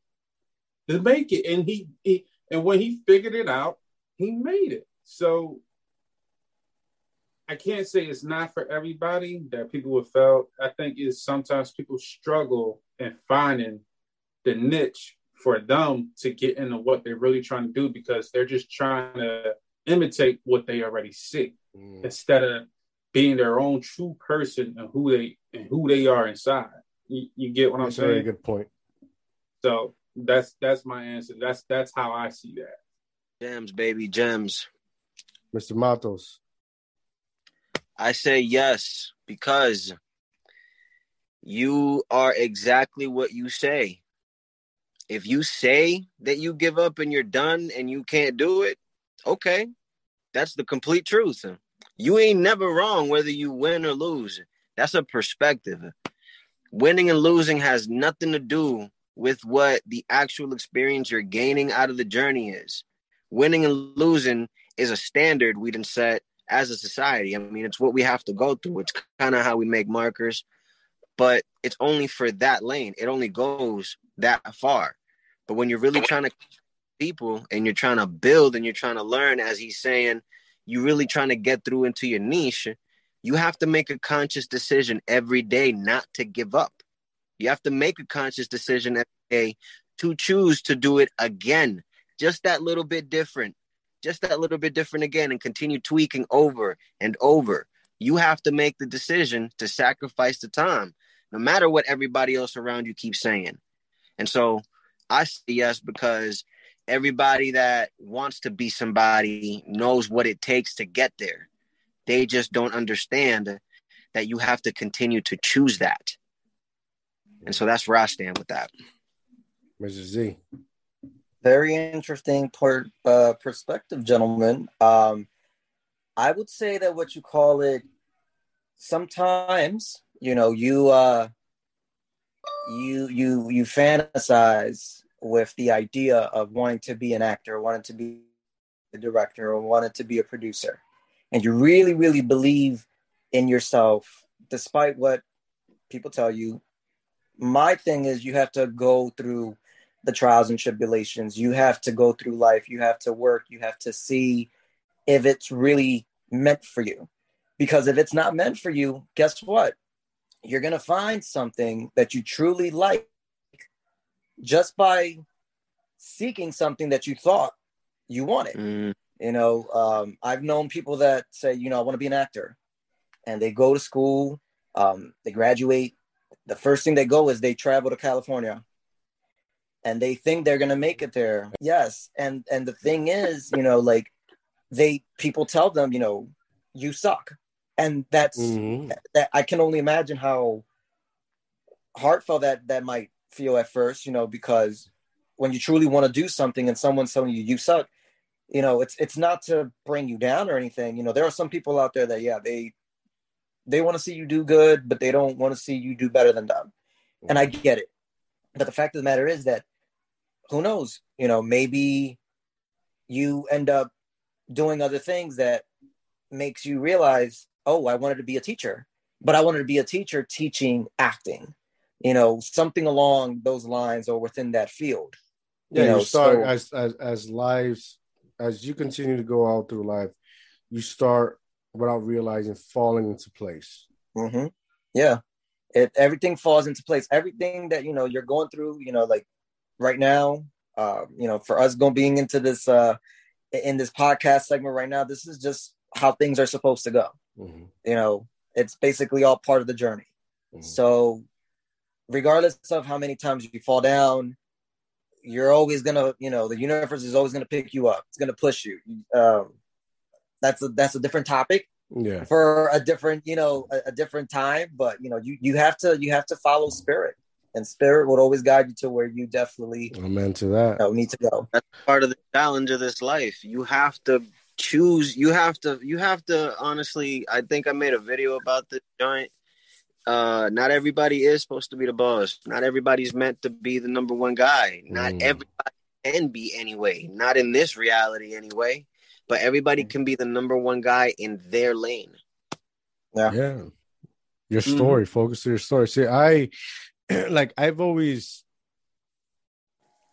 to make it, and he, he and when he figured it out, he made it. So I can't say it's not for everybody that people have felt. I think is sometimes people struggle in finding the niche for them to get into what they're really trying to do because they're just trying to imitate what they already see mm. instead of being their own true person and who they and who they are inside. You, you get what that's I'm saying? Very good point. So that's that's my answer. That's that's how I see that. Gems, baby, gems. Mr. Matos. I say yes because you are exactly what you say. If you say that you give up and you're done and you can't do it, okay, that's the complete truth. You ain't never wrong whether you win or lose. That's a perspective. Winning and losing has nothing to do with what the actual experience you're gaining out of the journey is. Winning and losing is a standard we didn't set as a society. I mean, it's what we have to go through. It's kind of how we make markers, but it's only for that lane. It only goes that far. But when you're really trying to people and you're trying to build and you're trying to learn, as he's saying, you're really trying to get through into your niche, you have to make a conscious decision every day not to give up. You have to make a conscious decision every day to choose to do it again, just that little bit different, just that little bit different again, and continue tweaking over and over. You have to make the decision to sacrifice the time, no matter what everybody else around you keeps saying. And so I say yes because everybody that wants to be somebody knows what it takes to get there. They just don't understand that you have to continue to choose that. And so that's where I stand with that. Mrs. Z. Very interesting per, uh, perspective, gentlemen. Um, I would say that what you call it, sometimes, you know, you uh, you you you fantasize with the idea of wanting to be an actor, wanting to be a director, or wanting to be a producer, and you really, really believe in yourself, despite what people tell you. My thing is, you have to go through the trials and tribulations. You have to go through life. You have to work. You have to see if it's really meant for you. Because if it's not meant for you, guess what? You're going to find something that you truly like just by seeking something that you thought you wanted. Mm. You know, um, I've known people that say, you know, I want to be an actor, and they go to school, um, they graduate. The first thing they go is they travel to California, and they think they're gonna make it there. Yes, and and the thing is, you know, like they people tell them, you know, you suck, and that's mm-hmm. that. I can only imagine how heartfelt that that might feel at first, you know, because when you truly want to do something and someone's telling you you suck, you know, it's it's not to bring you down or anything. You know, there are some people out there that yeah, they they want to see you do good, but they don't want to see you do better than them. And I get it. But the fact of the matter is that who knows, you know, maybe you end up doing other things that makes you realize, oh, I wanted to be a teacher, but I wanted to be a teacher teaching acting you know, something along those lines or within that field. Yeah, you, know, you start so, as, as as lives as you continue to go out through life, you start without realizing falling into place. Mm-hmm. Yeah, it everything falls into place. Everything that you know you're going through, you know, like right now, uh, you know, for us going being into this uh in this podcast segment right now, this is just how things are supposed to go. Mm-hmm. You know, it's basically all part of the journey. Mm-hmm. So regardless of how many times you fall down, you're always gonna, you know, the universe is always gonna pick you up. It's gonna push you. Um, that's a that's a different topic. Yeah. For a different, you know, a, a different time, but you know, you you have to you have to follow spirit, and spirit would always guide you to where you definitely. Amen to that. You know, need to go. That's part of the challenge of this life. You have to choose. You have to. You have to. Honestly, I think I made a video about this joint uh, not everybody is supposed to be the boss. Not everybody's meant to be the number one guy. Not mm. everybody can be anyway. Not in this reality anyway. but everybody can be the number one guy in their lane. Yeah. Yeah. Your story, mm-hmm. focus on your story. See, I like I've always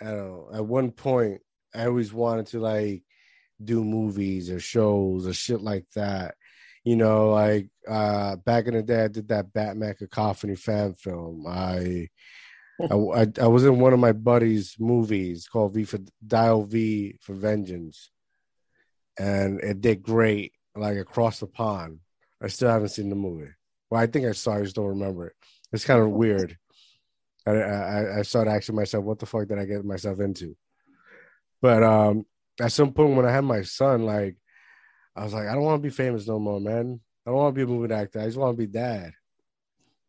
I don't know, at one point I always wanted to like do movies or shows or shit like that. You know, like uh back in the day I did that Batman Cacophony fan film. I I, I, was in one of my buddies' movies called V for Dial V for Vengeance, and it did great, like across the pond. I still haven't seen the movie. Well, I think I saw. it, I just don't remember it. It's kind of weird. I, I, I started asking myself, what the fuck did I get myself into? But um, at some point when I had my son, like I was like, I don't want to be famous no more, man. I don't want to be a movie actor. I just want to be dad.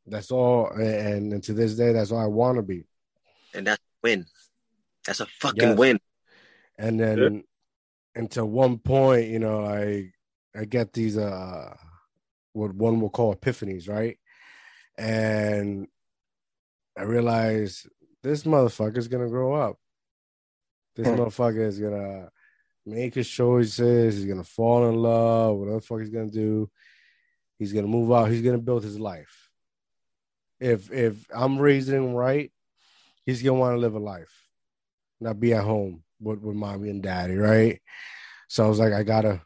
That's all. And, and to this day, that's all I want to be. And that's a win. That's a fucking yes. win. And then yeah. until one point, you know, I I get these uh what one will call epiphanies, right? And I realize this motherfucker is gonna grow up. This hmm. motherfucker is gonna make his choices. He's gonna fall in love. Whatever the fuck he's gonna do, he's gonna move out. He's gonna build his life. If if I'm raising him right, he's gonna want to live a life, not be at home with with mommy and daddy, right? So I was like, I gotta,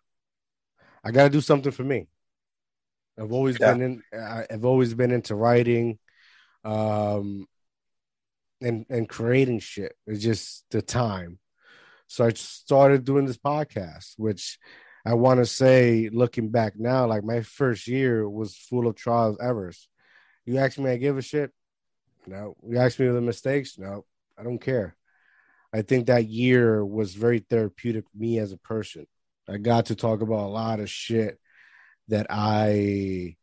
I gotta do something for me. I've always yeah. been in. I've always been into writing, um, and and creating shit. It's just the time. So I started doing this podcast, which I want to say, looking back now, like my first year was full of trials errors. You ask me, I give a shit. No. You ask me the mistakes. No, I don't care. I think that year was very therapeutic me as a person. I got to talk about a lot of shit that I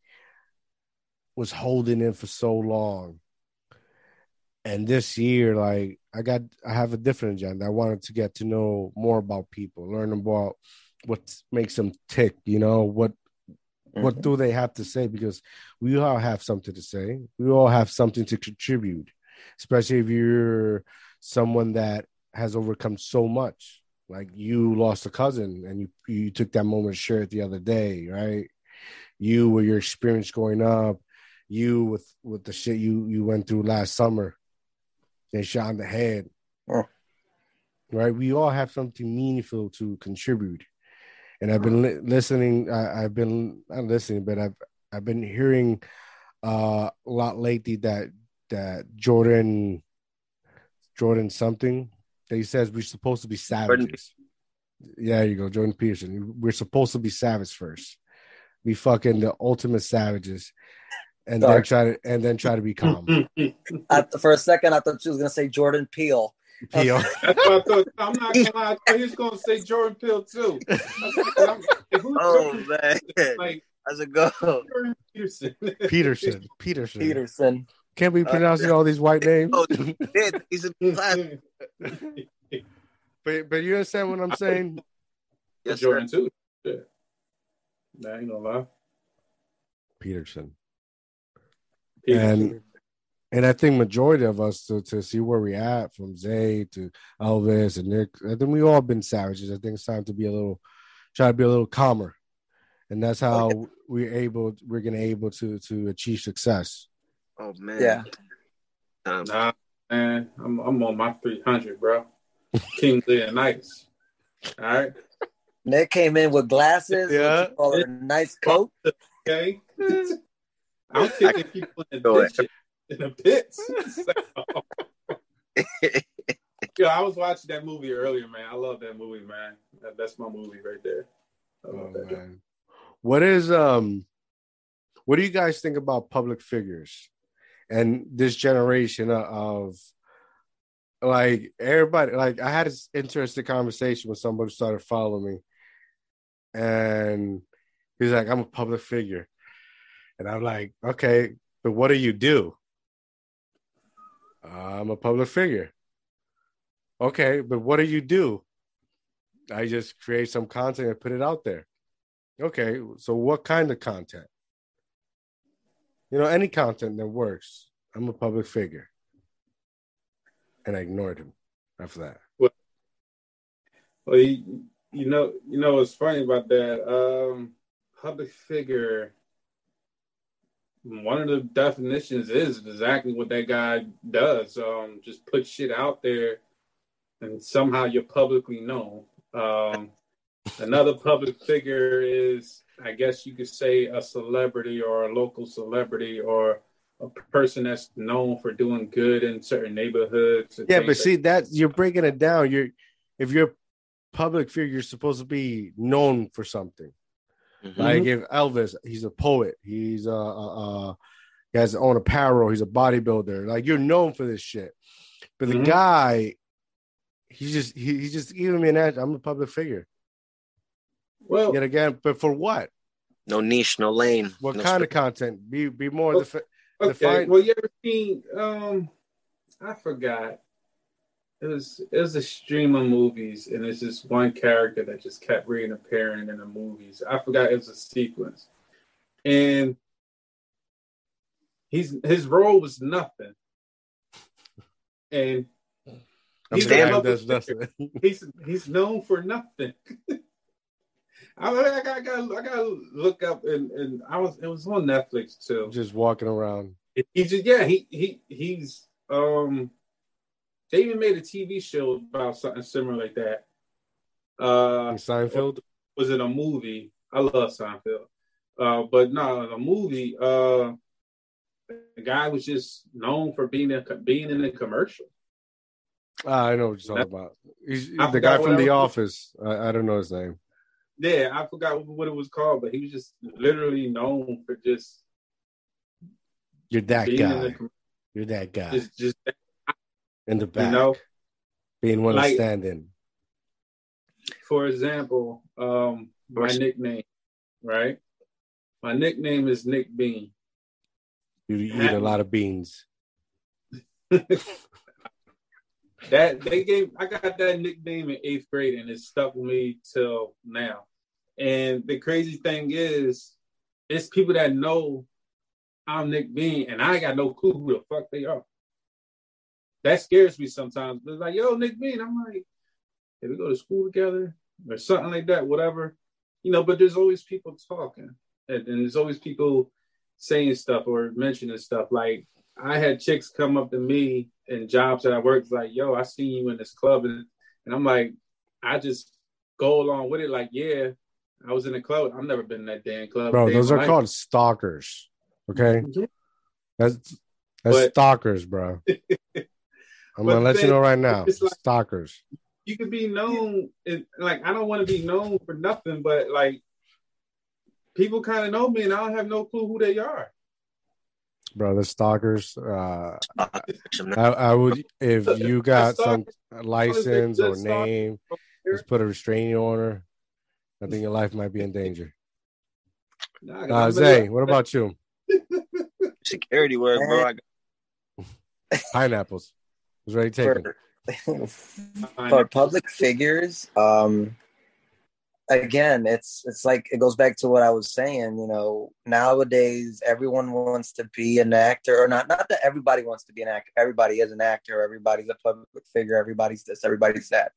was holding in for so long. And this year, like I got, I have a different agenda. I wanted to get to know more about people, learn about what makes them tick. You know what, mm-hmm. what do they have to say? Because we all have something to say. We all have something to contribute, especially if you're someone that has overcome so much. Like you lost a cousin, and you you took that moment to share it the other day, right? you with your experience growing up, you with with the shit you you went through last summer, they shot in the head. Oh. Right, we all have something meaningful to contribute, and I've been li- listening. I, have been not listening, but I've I've been hearing uh, a lot lately that that Jordan Jordan something that he says we're supposed to be savages. Yeah, you go, Jordan Peterson. We're supposed to be savage first be fucking the ultimate savages and Sorry. then try to and then try to be calm. for a second, I thought she was gonna say Jordan Peele. Peele. I thought. I'm not gonna lie. I thought he was gonna say Jordan Peele too. oh man, like, how's it go? Peterson. Peterson. Peterson. Peterson. Can't be pronouncing uh, all these white names. Oh, he's in class. but but you understand what I'm saying? Yes, Jordan too. Yeah. I ain't gonna lie. Peterson. Peterson. And and I think majority of us to, to see where we at from Zay to Elvis and Nick, I think we all been savages. I think it's time to be a little try to be a little calmer. And that's how okay. we're able we're gonna able to to achieve success. Oh man. Yeah. Um, nah, man. I'm I'm on my three hundred, bro. King Leonidas. All right. Nick came in with glasses. Yeah. a nice coat. Okay. I'm kicking people in the, ditch, in the pits. Yo, I was watching that movie earlier, man. I love that movie, man. That's my movie right there. Oh, man. What is um what do you guys think about public figures and this generation of like everybody like I had this interesting conversation with somebody who started following me and he's like, I'm a public figure. And I'm like, okay, but what do you do? I'm a public figure. Okay, but what do you do? I just create some content and put it out there. Okay, so what kind of content? You know, any content that works. I'm a public figure. And I ignored him after that. Well, well he, you know, you know what's funny about that? Um, public figure. One of the definitions is exactly what that guy does. Um, just put shit out there, and somehow you're publicly known. Um, another public figure is, I guess you could say, a celebrity or a local celebrity or a person that's known for doing good in certain neighborhoods. Yeah, but like see that you're breaking it down. You're if you're public figure, you're supposed to be known for something. Mm-hmm. Like if Elvis, he's a poet, he's a, a, a he has own apparel, he's a bodybuilder. Like you're known for this shit. But the mm-hmm. guy, he's just he, he's just giving me an edge. I'm a public figure. Well, yet again, but for what? No niche, no lane. What no kind sp- of content? Be be more okay. defi- okay. Defined. Well, you ever seen? Um, I forgot it was it was a stream of movies, and it's just one character that just kept reappearing in the movies. I forgot it was a sequence, and he's his role was nothing, and he's nothing. he's he's known for nothing. I, I, got, I got I got to look up and and I was it was on Netflix too. Just walking around. He just yeah he he he's um they even made a TV show about something similar like that. Uh, Seinfeld was it a movie? I love Seinfeld, uh, but no, the movie. Uh, the guy was just known for being a, being in a commercial. Uh, I know what you're talking about. He's, the guy from The Office. I, I, don't know his name. Yeah, I forgot what it was called, but he was just literally known for just. You're that guy. You're that guy. Just, just in the back, you know, being one like, to stand in. For example, um, my nickname, right? My nickname is Nick Bean. You eat a lot of beans. that they gave I got that nickname in eighth grade and it stuck with me till now. And the crazy thing is, it's people that know I'm Nick Bean and I got no clue who the fuck they are that scares me sometimes. It's like, yo, Nick Bean. I'm like, did we go to school together or something like that? Whatever, you know. But there's always people talking, and, and there's always people saying stuff or mentioning stuff. Like I had chicks come up to me in jobs that I worked, like, yo, I seen you in this club, and and I'm like, I just go along with it. Like, yeah, I was in the club. I've never been in that damn club. Bro, those are life. called stalkers. Okay. Mm-hmm. That's that's but, stalkers, bro. I'm gonna let you know right now. Like, stalkers. You could be known, like I don't want to be known for nothing, but like people kind of know me, and I don't have no clue who they are. Brother stalkers. Uh, I, I, would if you got some license or name, just put a restraining order. I think your life might be in danger. Nah, uh, Zay, what about you? Security work, bro. Pineapples was ready taken. For, for public figures, um, again, it's it's like it goes back to what I was saying. You know, nowadays everyone wants to be an actor, or not. Not that everybody wants to be an actor. Everybody is an actor. Everybody's a public figure. Everybody's this. Everybody's that.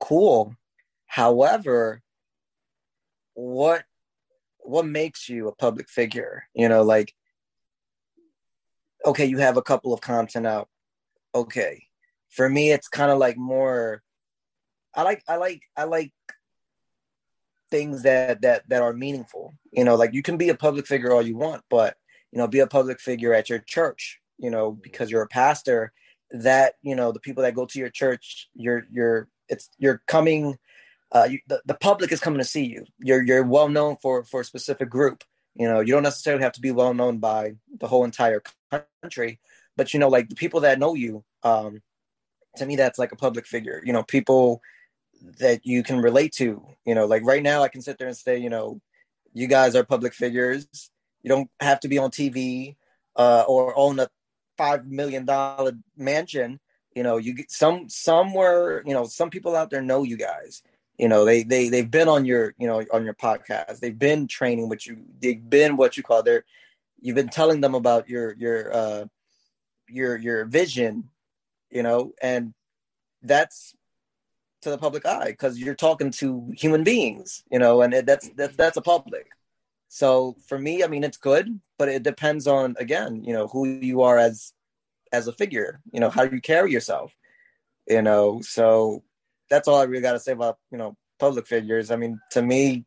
Cool. However, what what makes you a public figure? You know, like okay, you have a couple of content out okay. For me, it's kind of like more. I like I like I like things that that that are meaningful. You know, like you can be a public figure all you want, but you know, be a public figure at your church. You know, because you're a pastor. That you know, the people that go to your church, you're you're it's you're coming. Uh, you, the, the public is coming to see you. You're you're well known for for a specific group. You know, you don't necessarily have to be well known by the whole entire country, but you know, like the people that know you, um, to me, that's like a public figure. You know, people that you can relate to. You know, like right now, I can sit there and say, you know, you guys are public figures. You don't have to be on TV uh, or own a five million dollar mansion. You know, you get some somewhere. You know, some people out there know you guys. You know, they they they've been on your you know on your podcast. They've been training with you. They've been what you call their. You've been telling them about your your uh, your your vision you know and that's to the public eye because you're talking to human beings, you know, and it, that's that's that's a public. So for me, I mean, it's good, but it depends on again, you know, who you are as as a figure, you know, how you carry yourself, you know. So that's all I really got to say about you know public figures. I mean, to me,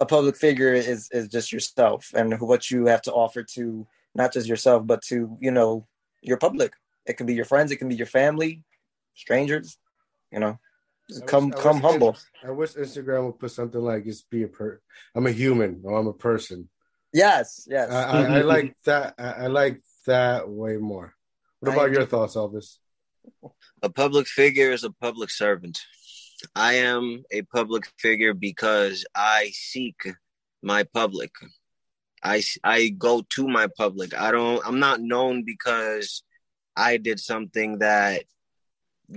a public figure is is just yourself and what you have to offer to not just yourself, but to you know your public. It can be your friends, it can be your family, strangers, you know. come wish, come humble. I wish Instagram would put something like "Just be a per. I'm a human or I'm a person." Yes, yes. I, I, I like that. I, I, like that way more. What about your thoughts, Elvis? A public figure is a public servant. I am a public figure because I seek my public. I I go to my public. I don't. I'm not known because I did something that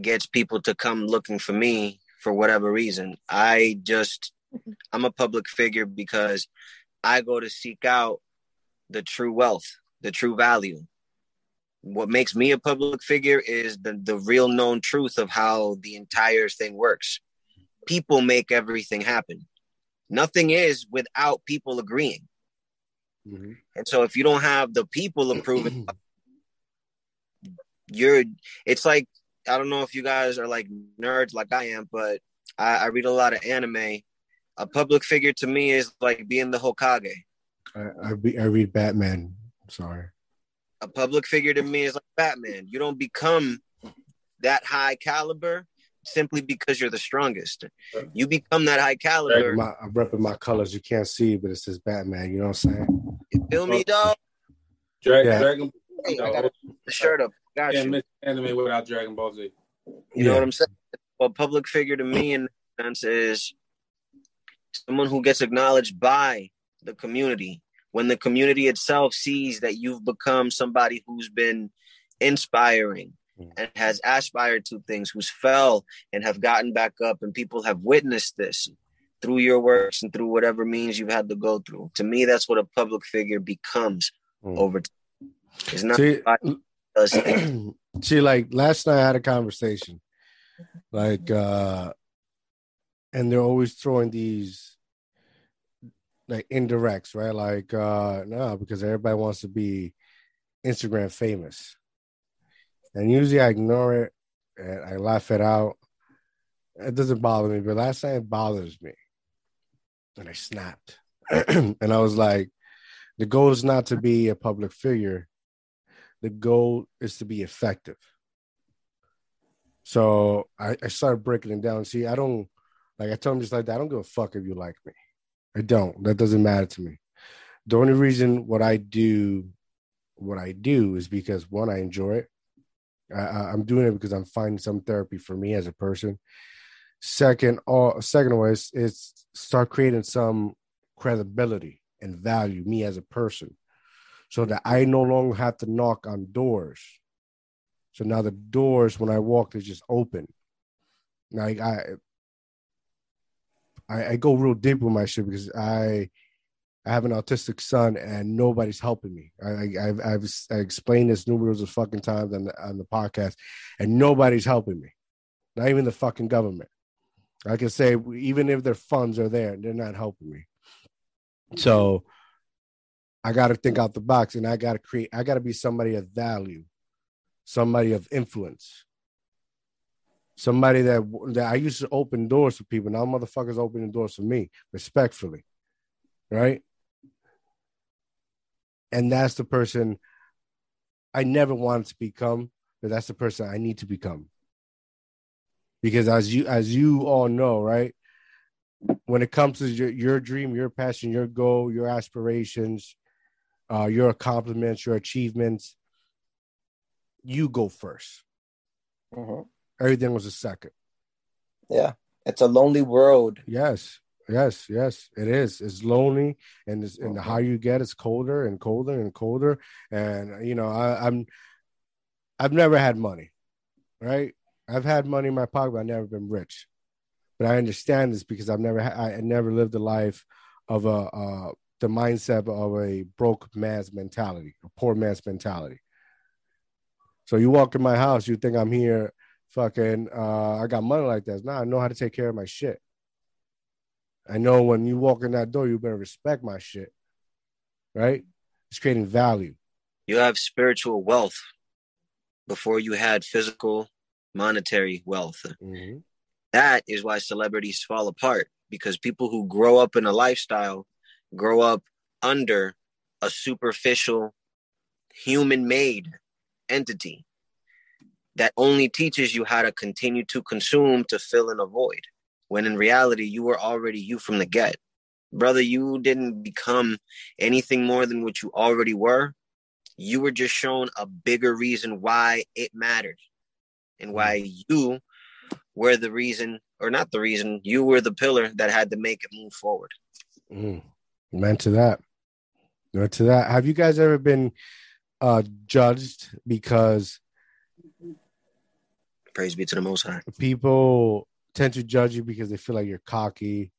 gets people to come looking for me for whatever reason. I just I'm a public figure because I go to seek out the true wealth, the true value. What makes me a public figure is the the real known truth of how the entire thing works. People make everything happen. Nothing is without people agreeing. Mm-hmm. And so if you don't have the people approving you're it's like I don't know if you guys are like nerds like I am, but I, I read a lot of anime. A public figure to me is like being the Hokage. I I, be, I read Batman. sorry. A public figure to me is like Batman. You don't become that high caliber simply because you're the strongest. You become that high caliber. My, I'm repping my colors. You can't see, but it says Batman. You know what I'm saying? You feel me, dog? Dragon, yeah. Dragon. Hey, I got the shirt up. Got Can't miss anime without Dragon Ball Z. You yeah. know what I'm saying? Well, public figure to me in that sense is someone who gets acknowledged by the community. When the community itself sees that you've become somebody who's been inspiring. And has aspired to things, who's fell and have gotten back up, and people have witnessed this through your works and through whatever means you've had to go through. To me, that's what a public figure becomes mm. over time. It's not See, See, like last night I had a conversation, like, uh and they're always throwing these like indirects, right? Like, uh no, because everybody wants to be Instagram famous. And usually I ignore it and I laugh it out. It doesn't bother me, but last night it bothers me. And I snapped. and I was like, the goal is not to be a public figure the goal is to be effective. So I, I started breaking it down. See, I don't like I told him just like that. I don't give a fuck if you like me. I don't. That doesn't matter to me. The only reason what I do, what I do, is because one, I enjoy it. I, am doing it because I'm finding some therapy for me as a person. Second, all second was is start creating some credibility and value me as a person so that I no longer have to knock on doors. So now the doors, when I walk, they just open. Like I, I, I go real deep with my shit because I, I have an autistic son and nobody's helping me. I, have I've I explained this numerous of fucking times on the, on the podcast, and nobody's helping me. Not even the fucking government. I can say even if their funds are there, they're not helping me. So I got to think out the box and I got to create, I got to be somebody of value, somebody of influence, somebody that, that I used to open doors for people. Now motherfuckers opening doors for me respectfully. Right. And that's the person I never wanted to become, but that's the person I need to become. Because as you as you all know, right? When it comes to your, your dream, your passion, your goal, your aspirations, uh, your accomplishments, your achievements. You go 1st mm-hmm. Everything was a second. Yeah, it's a lonely world. Yes, yes, yes. It is. It's lonely, and it's, and the mm-hmm. higher you get, it's colder and colder and colder. And you know, I, I'm, I've never had money, right? I've had money in my pocket, but I've never been rich. But I understand this because I've never, ha- I never lived a life of a, a the mindset of a broke man's mentality, a poor man's mentality. So you walk in my house, you think I'm here fucking uh I got money like that. Now I know how to take care of my shit. I know when you walk in that door, you better respect my shit. Right? It's creating value. You have spiritual wealth before you had physical monetary wealth. Mm-hmm. That is why celebrities fall apart because people who grow up in a lifestyle grow up under a superficial human made entity that only teaches you how to continue to consume to fill in a void when in reality you were already you from the get. Brother you didn't become anything more than what you already were. You were just shown a bigger reason why it mattered and why mm. you were the reason or not the reason you were the pillar that had to make it move forward. Mm. meant to that. Meant to that. Have you guys ever been uh judged because praise be to the most high. people tend to judge you because they feel like you're cocky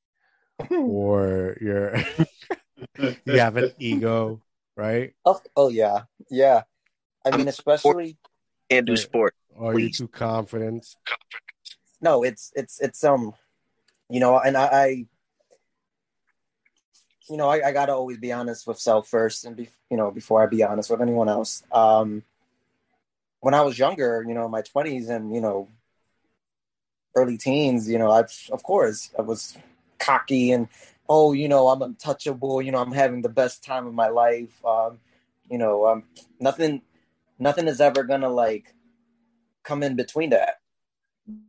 or you're you have an ego right? Oh, oh yeah. Yeah. I mean especially and do sport or are you too confident? No it's it's it's um you know and i, I you know I, I gotta always be honest with self first and be you know before i be honest with anyone else. Um when i was younger you know my 20s and you know early teens you know i of course i was cocky and oh you know i'm untouchable you know i'm having the best time of my life um you know um nothing nothing is ever gonna like come in between that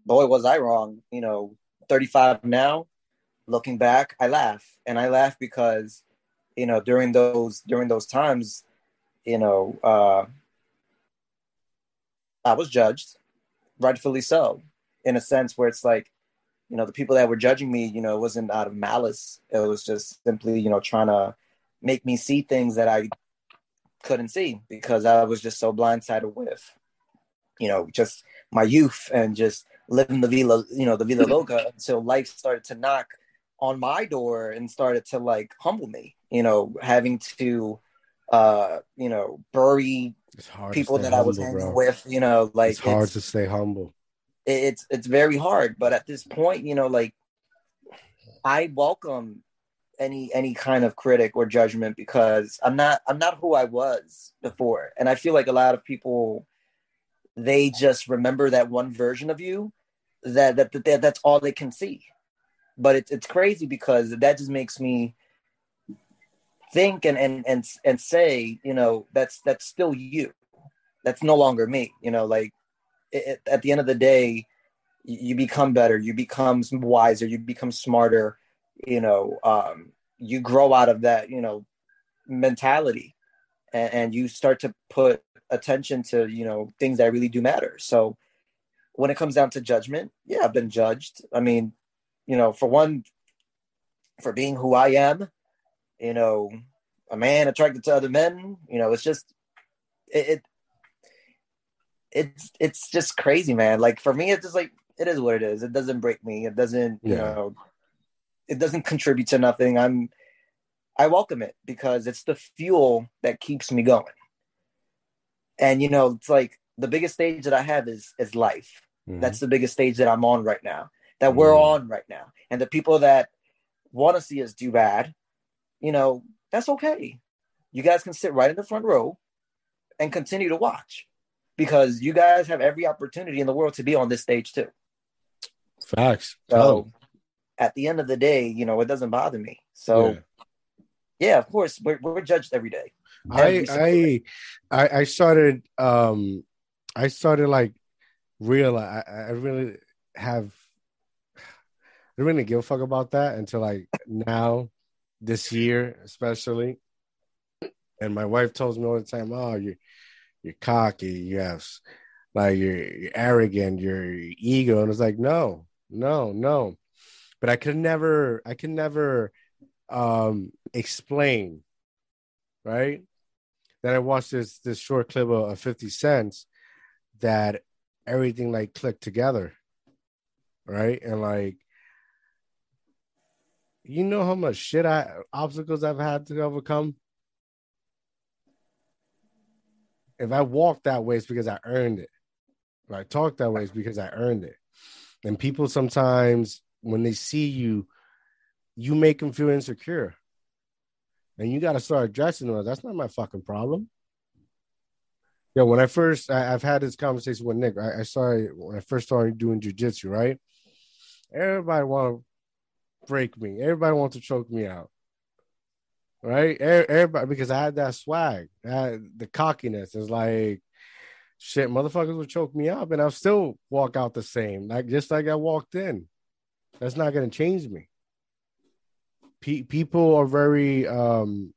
boy, was I wrong. You know, 35 now, looking back, I laugh. And I laugh because, you know, during those during those times, you know, uh I was judged, rightfully so, in a sense where it's like, you know, the people that were judging me, you know, it wasn't out of malice. It was just simply, you know, trying to make me see things that I couldn't see because I was just so blindsided with, you know, just my youth and just living the villa, you know, the villa loca until life started to knock on my door and started to like humble me, you know, having to uh, you know, bury people that humble, I was hanging bro. with, you know, like it's hard it's, to stay humble. It's it's very hard, but at this point, you know, like I welcome any any kind of critic or judgment because I'm not I'm not who I was before. And I feel like a lot of people they just remember that one version of you that that, that that's all they can see but it's it's crazy because that just makes me think and and and and say you know that's that's still you that's no longer me you know like it, at the end of the day you become better you become wiser you become smarter you know um you grow out of that you know mentality. And, and you start to put attention to you know things that really do matter. So when it comes down to judgment yeah i've been judged. I mean you know for one for being who i am you know a man attracted to other men you know it's just it, it it's it's just crazy man. Like for me it's just like it is what it is. It doesn't break me. It doesn't you know it doesn't contribute to nothing. I'm i welcome it because it's the fuel that keeps me going. And you know it's like the biggest stage that i have is is life. Mm-hmm. that's the biggest stage that i'm on right now that mm-hmm. we're on right now. And the people that want to see us do bad you know that's okay. You guys can sit right in the front row and continue to watch because you guys have every opportunity in the world to be on this stage too. Facts. So at the end of the day you know it doesn't bother me. So yeah, yeah of course we're, we're judged every day. I, I I started um I started like real I, I really have I didn't really give a fuck about that until like now this year especially. And my wife tells me all the time oh you're you're cocky you have like you're, you're arrogant you're ego and it's like no no no but i could never i can never um explain right then I watched this this short clip of 50 cents that everything like clicked together. Right? And like you know how much shit I obstacles I've had to overcome? If I walk that way, it's because I earned it. If I talk that way it's because I earned it. And people sometimes, when they see you, you make them feel insecure. And you got to start addressing them. That's not my fucking problem. Yeah, when I first, I, have had this conversation with Nick. I, I started when I first started doing jujitsu, right? Everybody want to break me. Everybody wants to choke me out, right? Everybody because I had that swag, had the cockiness. It's like shit, motherfuckers would choke me up, and I'll still walk out the same, like just like I walked in. That's not gonna change me. P- people are very um.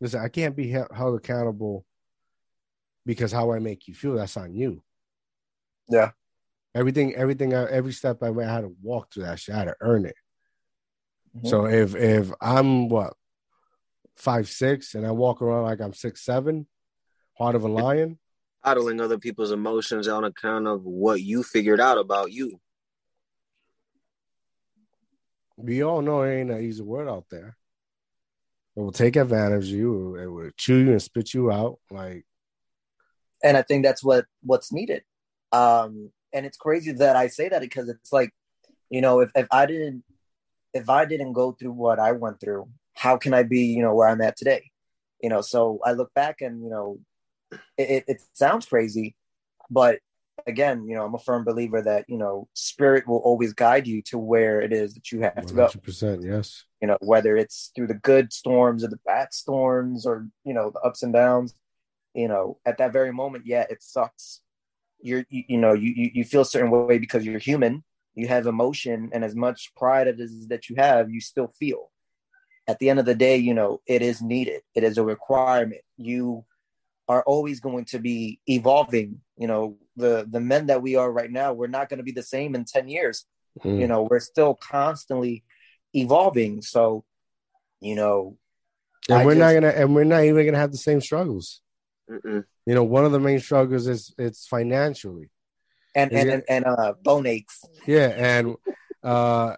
Listen, I can't be held accountable because how I make you feel. That's on you. Yeah. Everything, everything, every step I went, I had to walk through that shit. I had to earn it. Mm-hmm. So if if I'm what five six and I walk around like I'm six seven, heart of a lion, coddling other people's emotions on account of what you figured out about you. We all know it ain't an easy word out there. It will take advantage of you. It will chew you and spit you out. Like, and I think that's what what's needed. Um, and it's crazy that I say that because it's like, you know, if if I didn't if I didn't go through what I went through, how can I be, you know, where I'm at today? You know, so I look back and you know, it, it sounds crazy, but again, you know, I'm a firm believer that you know, spirit will always guide you to where it is that you have 100%, to go. Percent, yes. You know, whether it's through the good storms or the bad storms, or you know, the ups and downs. You know, at that very moment, yeah, it sucks. You're, you, you know, you, you you feel a certain way because you're human. You have emotion, and as much pride as that you have, you still feel. At the end of the day, you know, it is needed. It is a requirement. You are always going to be evolving. You know, the the men that we are right now, we're not going to be the same in 10 years. Mm. You know, we're still constantly evolving. So, you know, and I we're just, not gonna and we're not even gonna have the same struggles. Mm-mm. You know, one of the main struggles is it's financially. And and, and, and uh bone aches. Yeah, and uh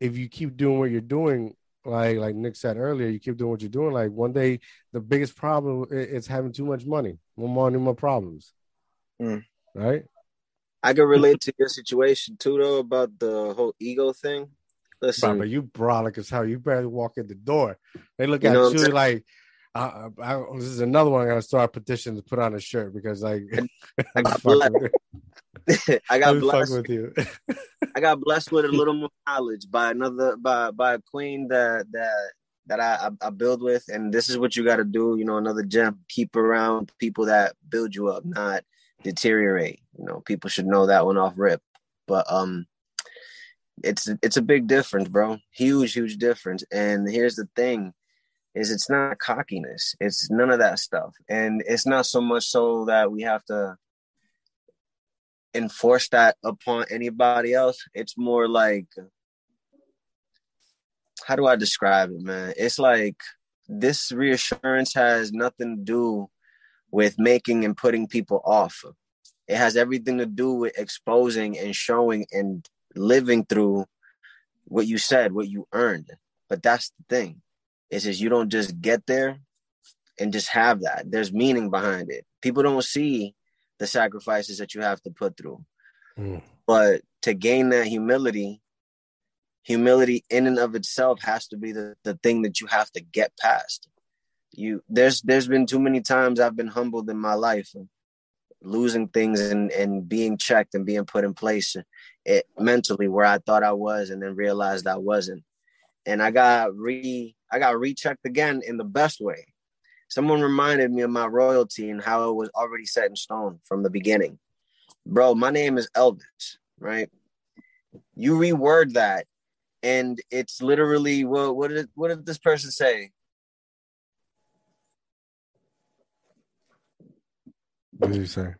if you keep doing what you're doing, like like Nick said earlier, you keep doing what you're doing. Like one day, the biggest problem is having too much money. More money, more problems. Mm. Right. I can relate to your situation too, though, about the whole ego thing. Listen, but you brolic as hell. You barely walk in the door. They look you at you like, I, I, this is another one. I gotta start a petition to put on a shirt because like I, got I got blessed with you. I got blessed with a little more knowledge by another by by a queen that that that I, I, I build with, and this is what you got to do. You know, another gem: keep around people that build you up, not deteriorate. You know, people should know that one off rip. But um, it's it's a big difference, bro. Huge, huge difference. And here's the thing: is it's not cockiness. It's none of that stuff, and it's not so much so that we have to enforce that upon anybody else. It's more like how do I describe it, man? It's like this reassurance has nothing to do with making and putting people off. It has everything to do with exposing and showing and living through what you said, what you earned. But that's the thing. Is just you don't just get there and just have that. There's meaning behind it. People don't see the sacrifices that you have to put through. Mm. But to gain that humility, humility in and of itself has to be the, the thing that you have to get past. You there's there's been too many times I've been humbled in my life, losing things and, and being checked and being put in place it, mentally where I thought I was and then realized I wasn't. And I got re I got rechecked again in the best way. Someone reminded me of my royalty and how it was already set in stone from the beginning bro, my name is Elvis, right? You reword that, and it's literally what what did what did this person say? What did you say?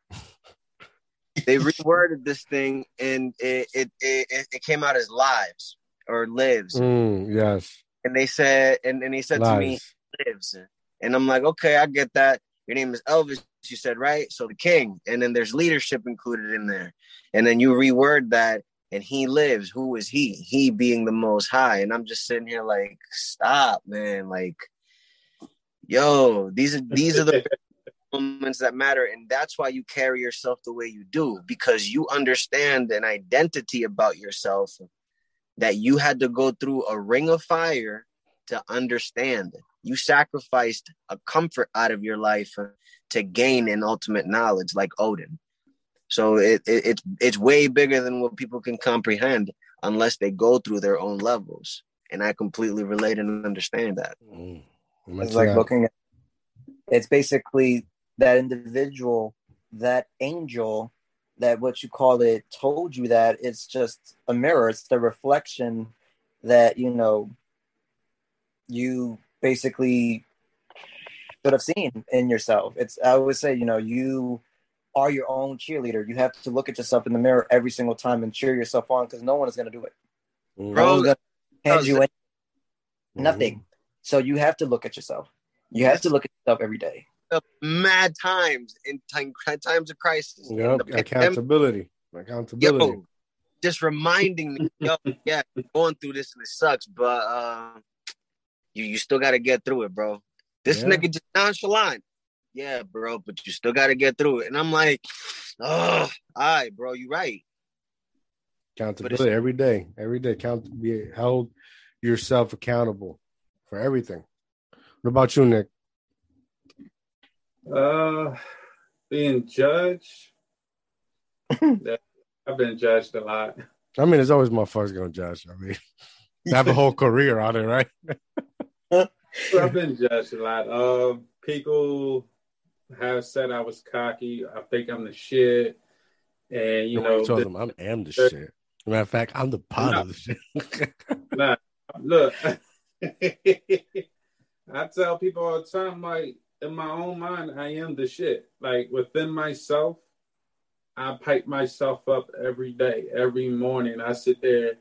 they reworded this thing, and it it it, it came out as lives or lives. Mm, yes. And they said, and, and he said lives. to me, lives. And I'm like, okay, I get that. Your name is Elvis you said, right? So the king, and then there's leadership included in there. And then you reword that, and he lives. Who is he? He being the most high. And I'm just sitting here like, stop, man. Like, yo, these are these are the moments that matter and that's why you carry yourself the way you do because you understand an identity about yourself that you had to go through a ring of fire to understand you sacrificed a comfort out of your life to gain an ultimate knowledge like odin so it, it, it's it's way bigger than what people can comprehend unless they go through their own levels and i completely relate and understand that mm. it's like looking at it's basically that individual, that angel, that what you call it told you that it's just a mirror. It's the reflection that, you know, you basically should have seen in yourself. It's, I always say, you know, you are your own cheerleader. You have to look at yourself in the mirror every single time and cheer yourself on because no one is going to do it. Bro, no going to hand you mm-hmm. nothing. So you have to look at yourself. You have to look at yourself every day mad times in time, times of crisis. Yep, accountability. Accountability. Yo, just reminding me, yo, yeah, going through this and it sucks, but uh, you you still got to get through it, bro. This yeah. nigga just nonchalant. Yeah, bro, but you still got to get through it. And I'm like, oh, all right, bro, you right. Accountability every day, every day. Count, be held yourself accountable for everything. What about you, Nick? Uh, being judged. I've been judged a lot. I mean, it's always my motherfuckers gonna judge. I mean, I have a whole career on it, right? I've been judged a lot. Uh, people have said I was cocky. I think I'm the shit. And you know, told them I am the shit. Matter of fact, I'm the pot nah, of the shit. nah, look, I tell people all the time, like in my own mind, I am the shit. Like within myself, I pipe myself up every day, every morning. I sit there,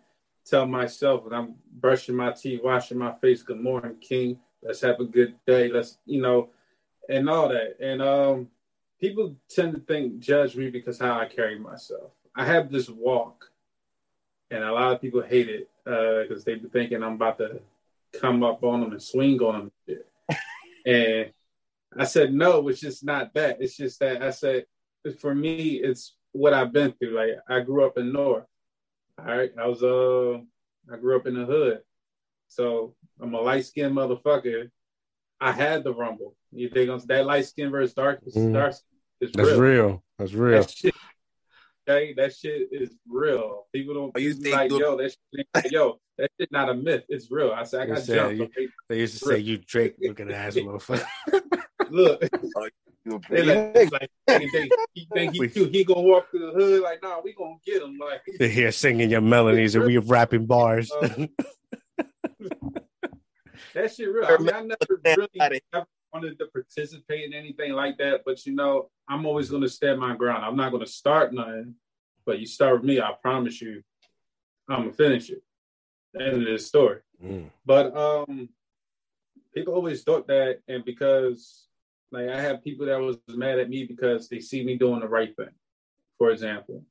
tell myself when I'm brushing my teeth, washing my face, good morning, King. Let's have a good day. Let's, you know, and all that. And um, people tend to think, judge me because how I carry myself. I have this walk, and a lot of people hate it because uh, they be thinking I'm about to come up on them and swing on them. and I said, no, it's just not that. It's just that I said, for me, it's what I've been through. Like I grew up in North. All right. I was uh I grew up in the hood. So I'm a light skinned motherfucker. I had the rumble. You think that light skin versus dark, mm. dark is That's real. real. That's real. That shit, okay, that shit is real. People don't oh, you think like, yo, that shit, yo, that shit not a myth. It's real. I said I got jumped. You, they used to say you Drake looking ass motherfucker. Look. They like, like they, he think he, he gonna walk through the hood like, nah, we gonna get him. Like they're here singing your melodies and we rapping bars. Uh, that shit real. I, mean, I never really wanted to participate in anything like that, but you know, I'm always gonna stand my ground. I'm not gonna start nothing, but you start with me, I promise you, I'm gonna finish it. End of this story. Mm. But um, people always thought that, and because like I have people that was mad at me because they see me doing the right thing, for example.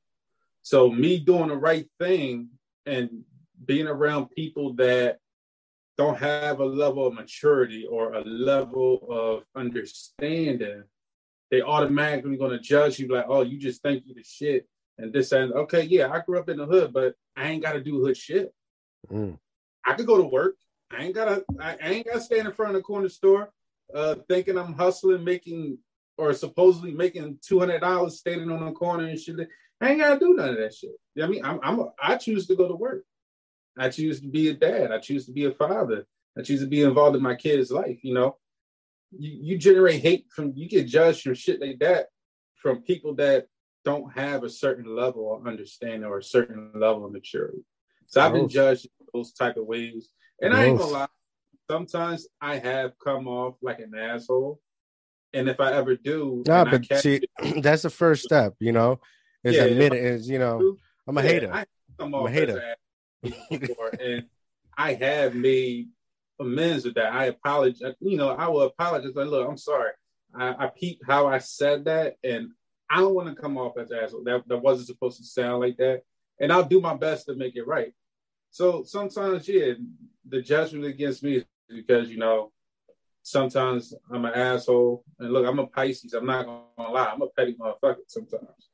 So me doing the right thing and being around people that don't have a level of maturity or a level of understanding, they automatically gonna judge you like, oh, you just think you the shit and this and okay, yeah, I grew up in the hood, but I ain't gotta do hood shit. Mm. I could go to work. I ain't gotta I ain't gotta stand in front of the corner store uh, thinking I'm hustling, making or supposedly making two hundred dollars standing on the corner and shit. I ain't gotta do none of that shit. You know I mean, I'm, I'm a, I choose to go to work. I choose to be a dad. I choose to be a father. I choose to be involved in my kid's life. You know, you, you generate hate from you get judged from shit like that from people that don't have a certain level of understanding or a certain level of maturity. So I've been judged in those type of ways. And I ain't gonna lie, sometimes I have come off like an asshole. And if I ever do, no, but see, that's the first step, you know, is yeah, admit it is, you know, I'm a yeah, hater. I come off I'm a hater. Before, and I have made amends with that. I apologize. You know, I will apologize. Like, look, I'm sorry. I, I peeped how I said that, and I don't want to come off as asshole. That that wasn't supposed to sound like that. And I'll do my best to make it right. So sometimes, yeah, the judgment against me is because you know sometimes I'm an asshole. And look, I'm a Pisces. I'm not gonna lie. I'm a petty motherfucker sometimes.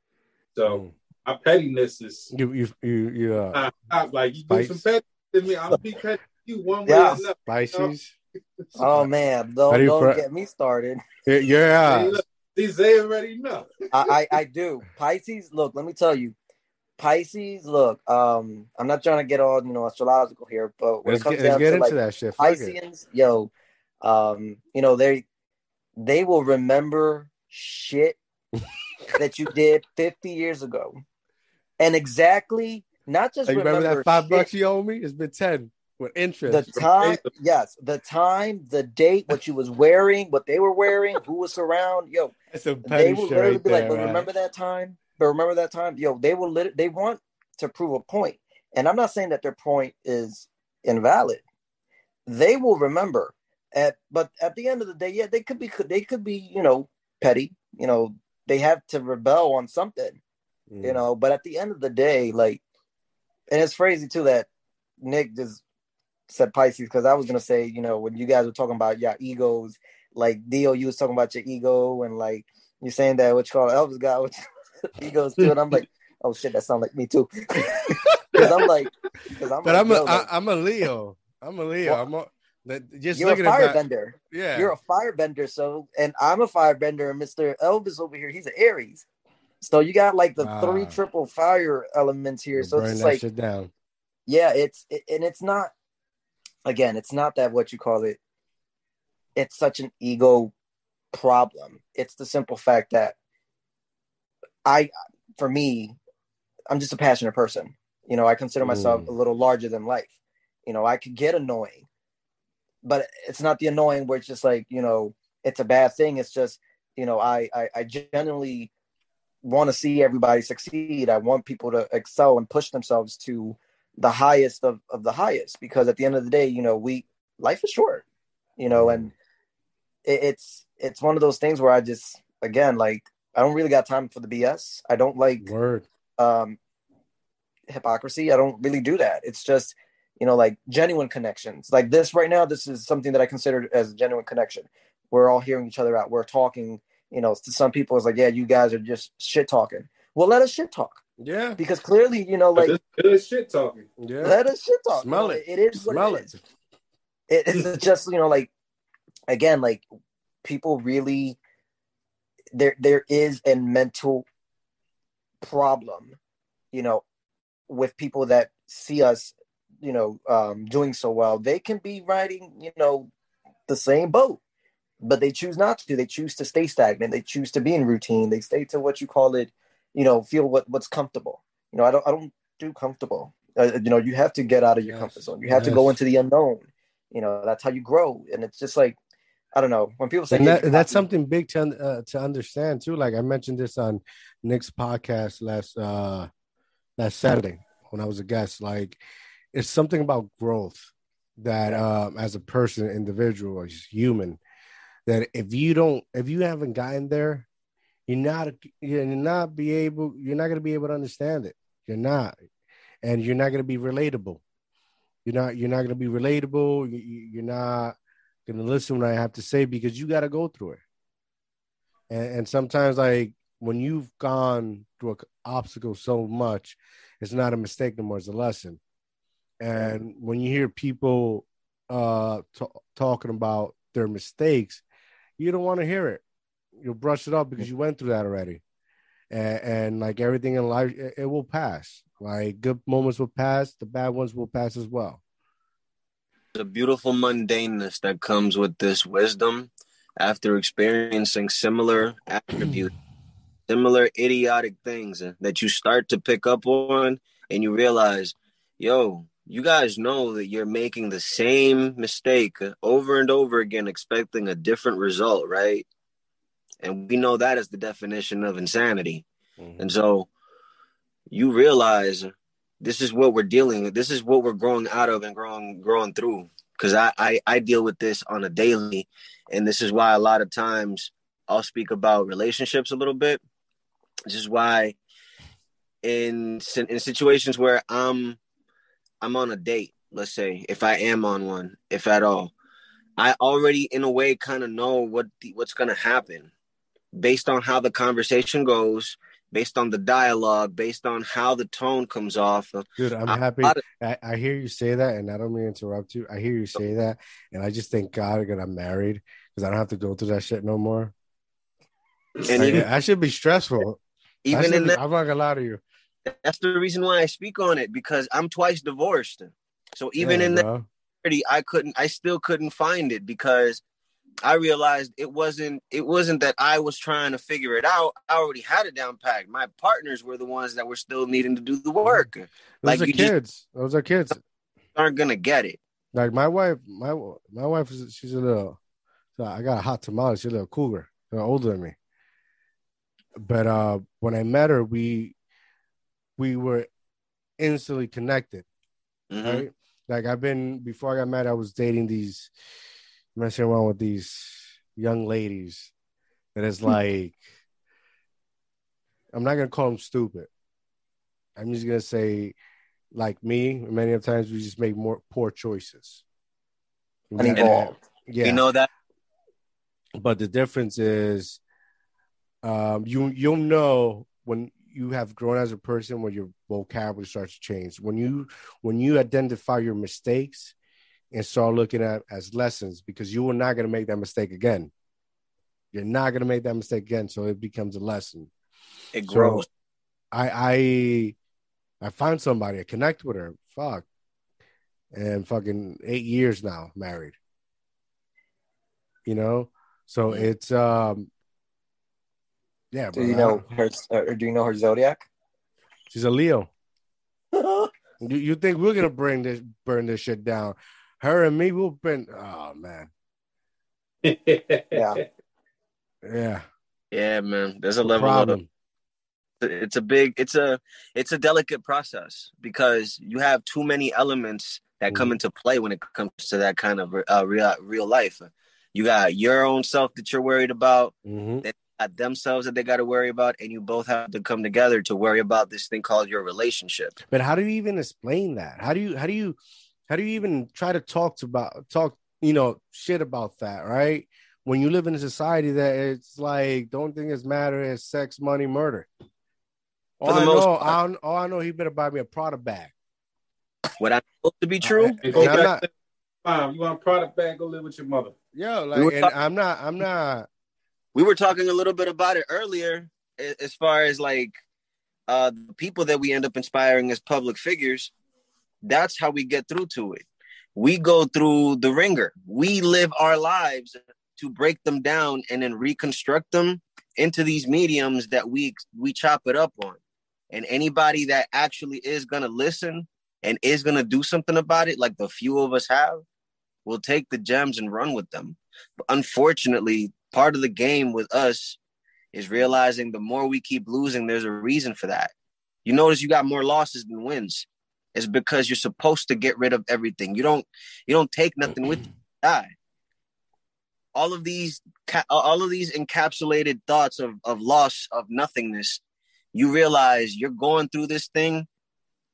So mm. my pettiness is you you you, you uh, I, I, like you do some petty to me. I'm be petty you one way yeah. or another. Pisces. oh man, don't, don't get me started. Yeah. These they already know. I, I I do. Pisces, look, let me tell you. Pisces, look, um, I'm not trying to get all you know astrological here, but when let's it comes get, down to like that shit. Pisceans, yo, um, you know, they they will remember shit that you did 50 years ago. And exactly not just remember, remember, that five shit, bucks you owe me? It's been 10 with interest. The time, yes, the time, the date, what you was wearing, what they were wearing, who was around. Yo, That's a they will literally right be like, there, but remember that time? But remember that time? Yo, they will lit- they want to prove a point. And I'm not saying that their point is invalid. They will remember at, but at the end of the day, yeah, they could be they could be you know petty. You know, they have to rebel on something. Mm. You know, but at the end of the day, like, and it's crazy too that Nick just said Pisces because I was gonna say, you know, when you guys were talking about your egos, like Dio, you was talking about your ego, and like you're saying that what you call Elvis got which egos too, and I'm like, oh shit, that sounds like me too. Because I'm like, because I'm, but like, I'm a, like, I'm a Leo. I'm a Leo. Well, I'm a, that, just you're a firebender. Yeah, you're a firebender. So, and I'm a firebender, and Mister Elvis over here, he's an Aries. So you got like the wow. three triple fire elements here. so it's like down. Yeah, it's it, and it's not. Again, it's not that what you call it. It's such an ego problem. It's the simple fact that I, for me, I'm just a passionate person. You know, I consider myself mm. a little larger than life. You know, I could get annoying but it's not the annoying where it's just like you know it's a bad thing it's just you know i i, I genuinely want to see everybody succeed i want people to excel and push themselves to the highest of, of the highest because at the end of the day you know we life is short you know and it, it's it's one of those things where i just again like i don't really got time for the bs i don't like word um hypocrisy i don't really do that it's just you know, like genuine connections. Like this right now, this is something that I consider as a genuine connection. We're all hearing each other out. We're talking, you know, to some people it's like, yeah, you guys are just shit talking. Well, let us shit talk. Yeah. Because clearly, you know, like good shit talking. Yeah. Let us shit talk. Smell you know, it. It is what Smell it is. It, it's just, you know, like again, like people really there there is a mental problem, you know, with people that see us you know um, doing so well, they can be riding you know the same boat, but they choose not to. They choose to stay stagnant. They choose to be in routine. They stay to what you call it, you know, feel what what's comfortable. You know, I don't I don't do comfortable. Uh, you know, you have to get out of your yes. comfort zone. You have yes. to go into the unknown. You know, that's how you grow. And it's just like I don't know when people say that, that's something big to uh, to understand too. Like I mentioned this on Nick's podcast last uh last Saturday when I was a guest. Like it's something about growth that um, as a person, individual, as human, that if you don't, if you haven't gotten there, you're not, you're not be able, you're not going to be able to understand it. You're not, and you're not going to be relatable. You're not, you're not going to be relatable. You're not going to listen when I have to say because you got to go through it. And, and sometimes, like when you've gone through an obstacle so much, it's not a mistake no more; it's a lesson and when you hear people uh, t- talking about their mistakes, you don't want to hear it. You'll brush it off because you went through that already. And, and like everything in life, it, it will pass. Like good moments will pass, the bad ones will pass as well. The beautiful mundaneness that comes with this wisdom after experiencing similar attributes, similar idiotic things that you start to pick up on, and you realize, yo, you guys know that you're making the same mistake over and over again, expecting a different result, right? And we know that is the definition of insanity. Mm-hmm. And so you realize this is what we're dealing with. This is what we're growing out of and growing growing through. Because I, I I deal with this on a daily, and this is why a lot of times I'll speak about relationships a little bit. This is why in in situations where I'm I'm on a date, let's say, if I am on one, if at all, I already, in a way, kind of know what the, what's to happen based on how the conversation goes, based on the dialogue, based on how the tone comes off. Dude, I'm happy. I, I, hear you say that, and I don't mean to interrupt you. I hear you say that, and I just thank God that I'm married because I don't have to go through that shit no more. And even, I should be stressful. Even in be, that, I'm not gonna lie to you. That's the reason why I speak on it because I'm twice divorced. So even yeah, in bro. that, I couldn't. I still couldn't find it because I realized it wasn't it wasn't that I was trying to figure it out. I already had it down packed. My partners were the ones that were still needing to do the work. Those like are kids. Those are kids. Aren't gonna get it. Like my wife, my my wife is she's a little. So I got a hot tamale. She's a little cougar. They're older than me. But uh when I met her, we we were instantly connected. Mm-hmm. Right? Like I've been before I got married, I was dating these messing around with these young ladies that is like I'm not gonna call them stupid. I'm just gonna say, like me, many of times we just make more poor choices. Uninvolved. Yeah, you know that. But the difference is, um, you you'll know when you have grown as a person when your vocabulary starts to change. When you when you identify your mistakes and start looking at as lessons because you are not going to make that mistake again. You're not going to make that mistake again, so it becomes a lesson. It grows. So I I I found somebody, I connect with her. Fuck, and fucking eight years now married. You know, so mm-hmm. it's um, yeah. Do bro, you know her? Or do you know her zodiac? She's a Leo. you, you think we're gonna bring this burn this shit down? Her and me, we've been. Oh man. yeah. Yeah. Yeah, man. There's a level problem. of it's a big it's a it's a delicate process because you have too many elements that come mm-hmm. into play when it comes to that kind of uh, real real life. You got your own self that you're worried about, mm-hmm. they got themselves that they got to worry about, and you both have to come together to worry about this thing called your relationship. But how do you even explain that? How do you how do you how do you even try to talk to about talk you know shit about that right? When you live in a society that it's like don't think it's matter as sex money murder. All I, know, I, all I know he better buy me a Prada bag. What I know to be true? I, go back not, to, you want a Prada bag? Go live with your mother. Yo like we and talking, I'm not I'm not we were talking a little bit about it earlier as far as like uh the people that we end up inspiring as public figures that's how we get through to it. We go through the ringer. We live our lives to break them down and then reconstruct them into these mediums that we we chop it up on. And anybody that actually is going to listen and is going to do something about it like the few of us have will take the gems and run with them. But unfortunately, part of the game with us is realizing the more we keep losing, there's a reason for that. You notice you got more losses than wins is because you're supposed to get rid of everything. You don't you don't take nothing with you. Die. All of these all of these encapsulated thoughts of of loss of nothingness, you realize you're going through this thing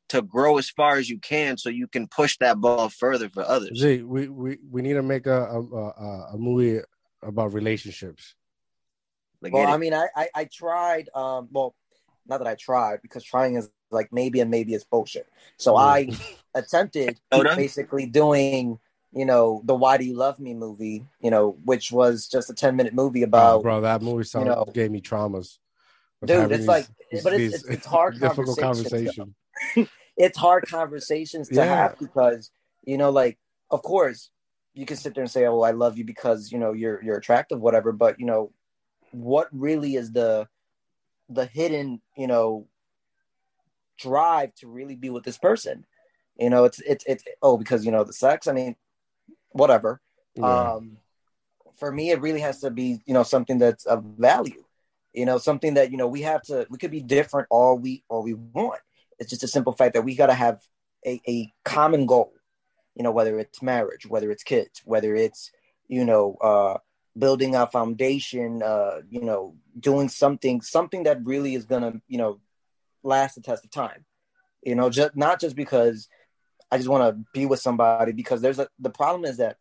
to grow as far as you can so you can push that ball further for others. Z, we we, we need to make a, a a movie about relationships. Like well, I mean, I, I I tried. Um, well, not that I tried because trying is like maybe and maybe it's bullshit. So mm. I attempted basically doing you know the Why Do You Love Me movie, you know, which was just a ten minute movie oh, about. Oh, bro, that movie sound, you know, gave me traumas. Dude, it's these, like, these, but it's, it's, it's hard difficult conversation. it's hard conversations to yeah. have because you know, like, of course, you can sit there and say, "Oh, I love you because you know you're you're attractive, whatever." But you know, what really is the the hidden, you know, drive to really be with this person. You know, it's it's it's oh because you know the sex. I mean, whatever. Yeah. Um, for me, it really has to be you know something that's of value. You know, something that you know we have to. We could be different all we all we want. It's just a simple fact that we got to have a, a common goal. You know, whether it's marriage, whether it's kids, whether it's you know uh, building a foundation. Uh, you know, doing something something that really is gonna you know last the test of time. You know, just not just because I just want to be with somebody because there's a the problem is that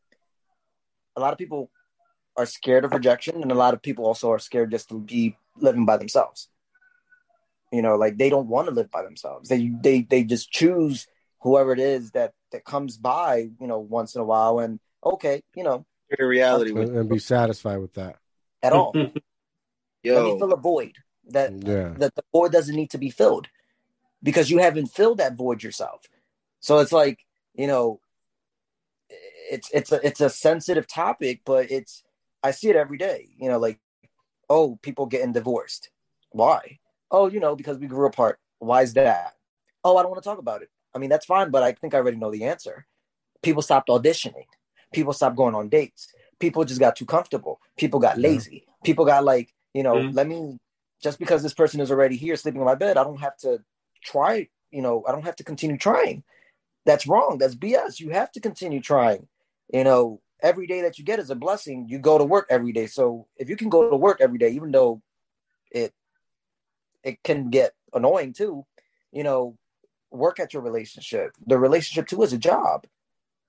a lot of people are scared of rejection, and a lot of people also are scared just to be living by themselves. You know, like they don't want to live by themselves. They they they just choose whoever it is that that comes by, you know, once in a while, and okay, you know, in reality, and be satisfied with that at all. Yo. Let me fill a void that yeah. that the void doesn't need to be filled because you haven't filled that void yourself. So it's like you know, it's it's a it's a sensitive topic, but it's I see it every day. You know, like oh, people getting divorced. Why? Oh, you know, because we grew apart. Why is that? Oh, I don't want to talk about it. I mean, that's fine, but I think I already know the answer. People stopped auditioning. People stopped going on dates. People just got too comfortable. People got lazy. People got like, you know, mm-hmm. let me just because this person is already here sleeping in my bed, I don't have to try, you know, I don't have to continue trying. That's wrong. That's BS. You have to continue trying. You know, every day that you get is a blessing. You go to work every day. So if you can go to work every day, even though it it can get annoying too, you know, work at your relationship. The relationship too is a job.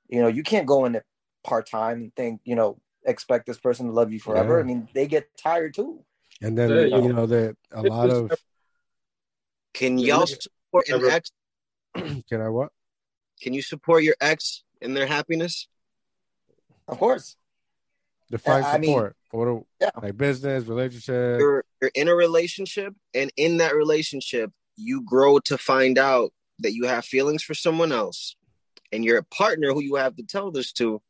You know, you can't go in it part time and think, you know, expect this person to love you forever. Yeah. I mean, they get tired too. And then yeah, you know that a lot of can y'all support an ex? Can I what? Can you support your ex in their happiness? Of course. Define I support. Mean, what yeah. like business, relationship. You're, you're in a relationship, and in that relationship, you grow to find out that you have feelings for someone else, and your partner, who you have to tell this to,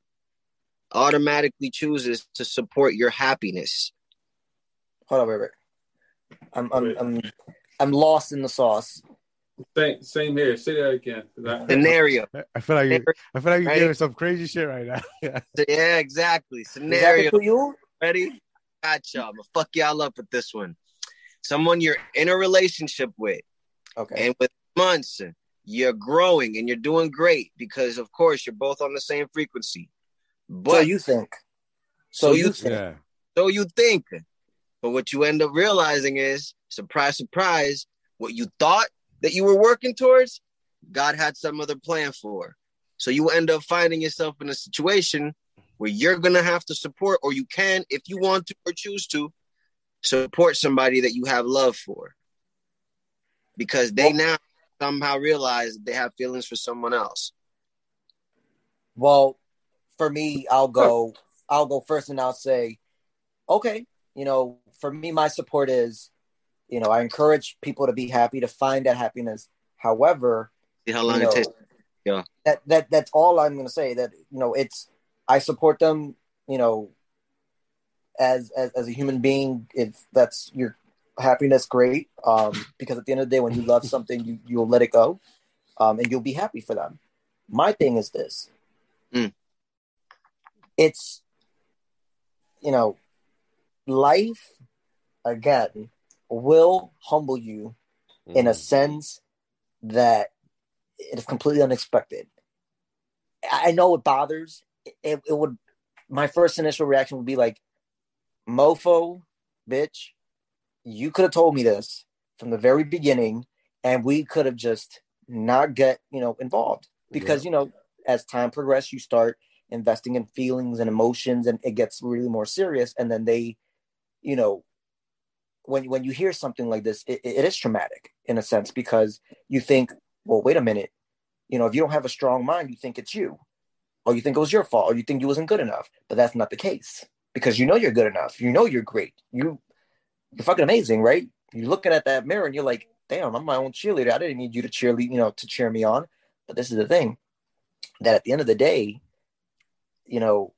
automatically chooses to support your happiness. Hold on, wait, wait. I'm, I'm, I'm, I'm lost in the sauce. Same, same here. Say that again. I, Scenario. I feel like you, I feel like you're right? giving some crazy shit right now. yeah, exactly. Scenario. For you? Ready? Gotcha. I'm gonna fuck y'all up with this one. Someone you're in a relationship with. Okay. And with months, you're growing and you're doing great because, of course, you're both on the same frequency. But so you think. So, so you think. Yeah. So you think. But what you end up realizing is, surprise, surprise, what you thought that you were working towards, God had some other plan for. So you end up finding yourself in a situation where you're going to have to support, or you can, if you want to or choose to, support somebody that you have love for. Because they now somehow realize they have feelings for someone else. Well, for me, I'll go. I'll go first, and I'll say, okay, you know, for me, my support is you know, I encourage people to be happy, to find that happiness. However, See how long you know, it takes. Yeah. That that that's all I'm gonna say. That you know, it's I support them, you know, as as, as a human being, if that's your happiness, great. Um, because at the end of the day, when you love something, you you'll let it go. Um, and you'll be happy for them. My thing is this. Mm. It's you know, life again will humble you mm. in a mm. sense that it is completely unexpected. I know it bothers. It, it would. My first initial reaction would be like, "Mofo, bitch, you could have told me this from the very beginning, and we could have just not get you know involved." Because yeah. you know, as time progresses, you start investing in feelings and emotions, and it gets really more serious. And then they, you know, when when you hear something like this, it, it is traumatic in a sense because you think, well, wait a minute, you know, if you don't have a strong mind, you think it's you, or you think it was your fault, or you think you wasn't good enough. But that's not the case because you know you're good enough. You know you're great. You you're fucking amazing, right? You're looking at that mirror and you're like, damn, I'm my own cheerleader. I didn't need you to cheerlead, you know, to cheer me on. But this is the thing that at the end of the day, you know,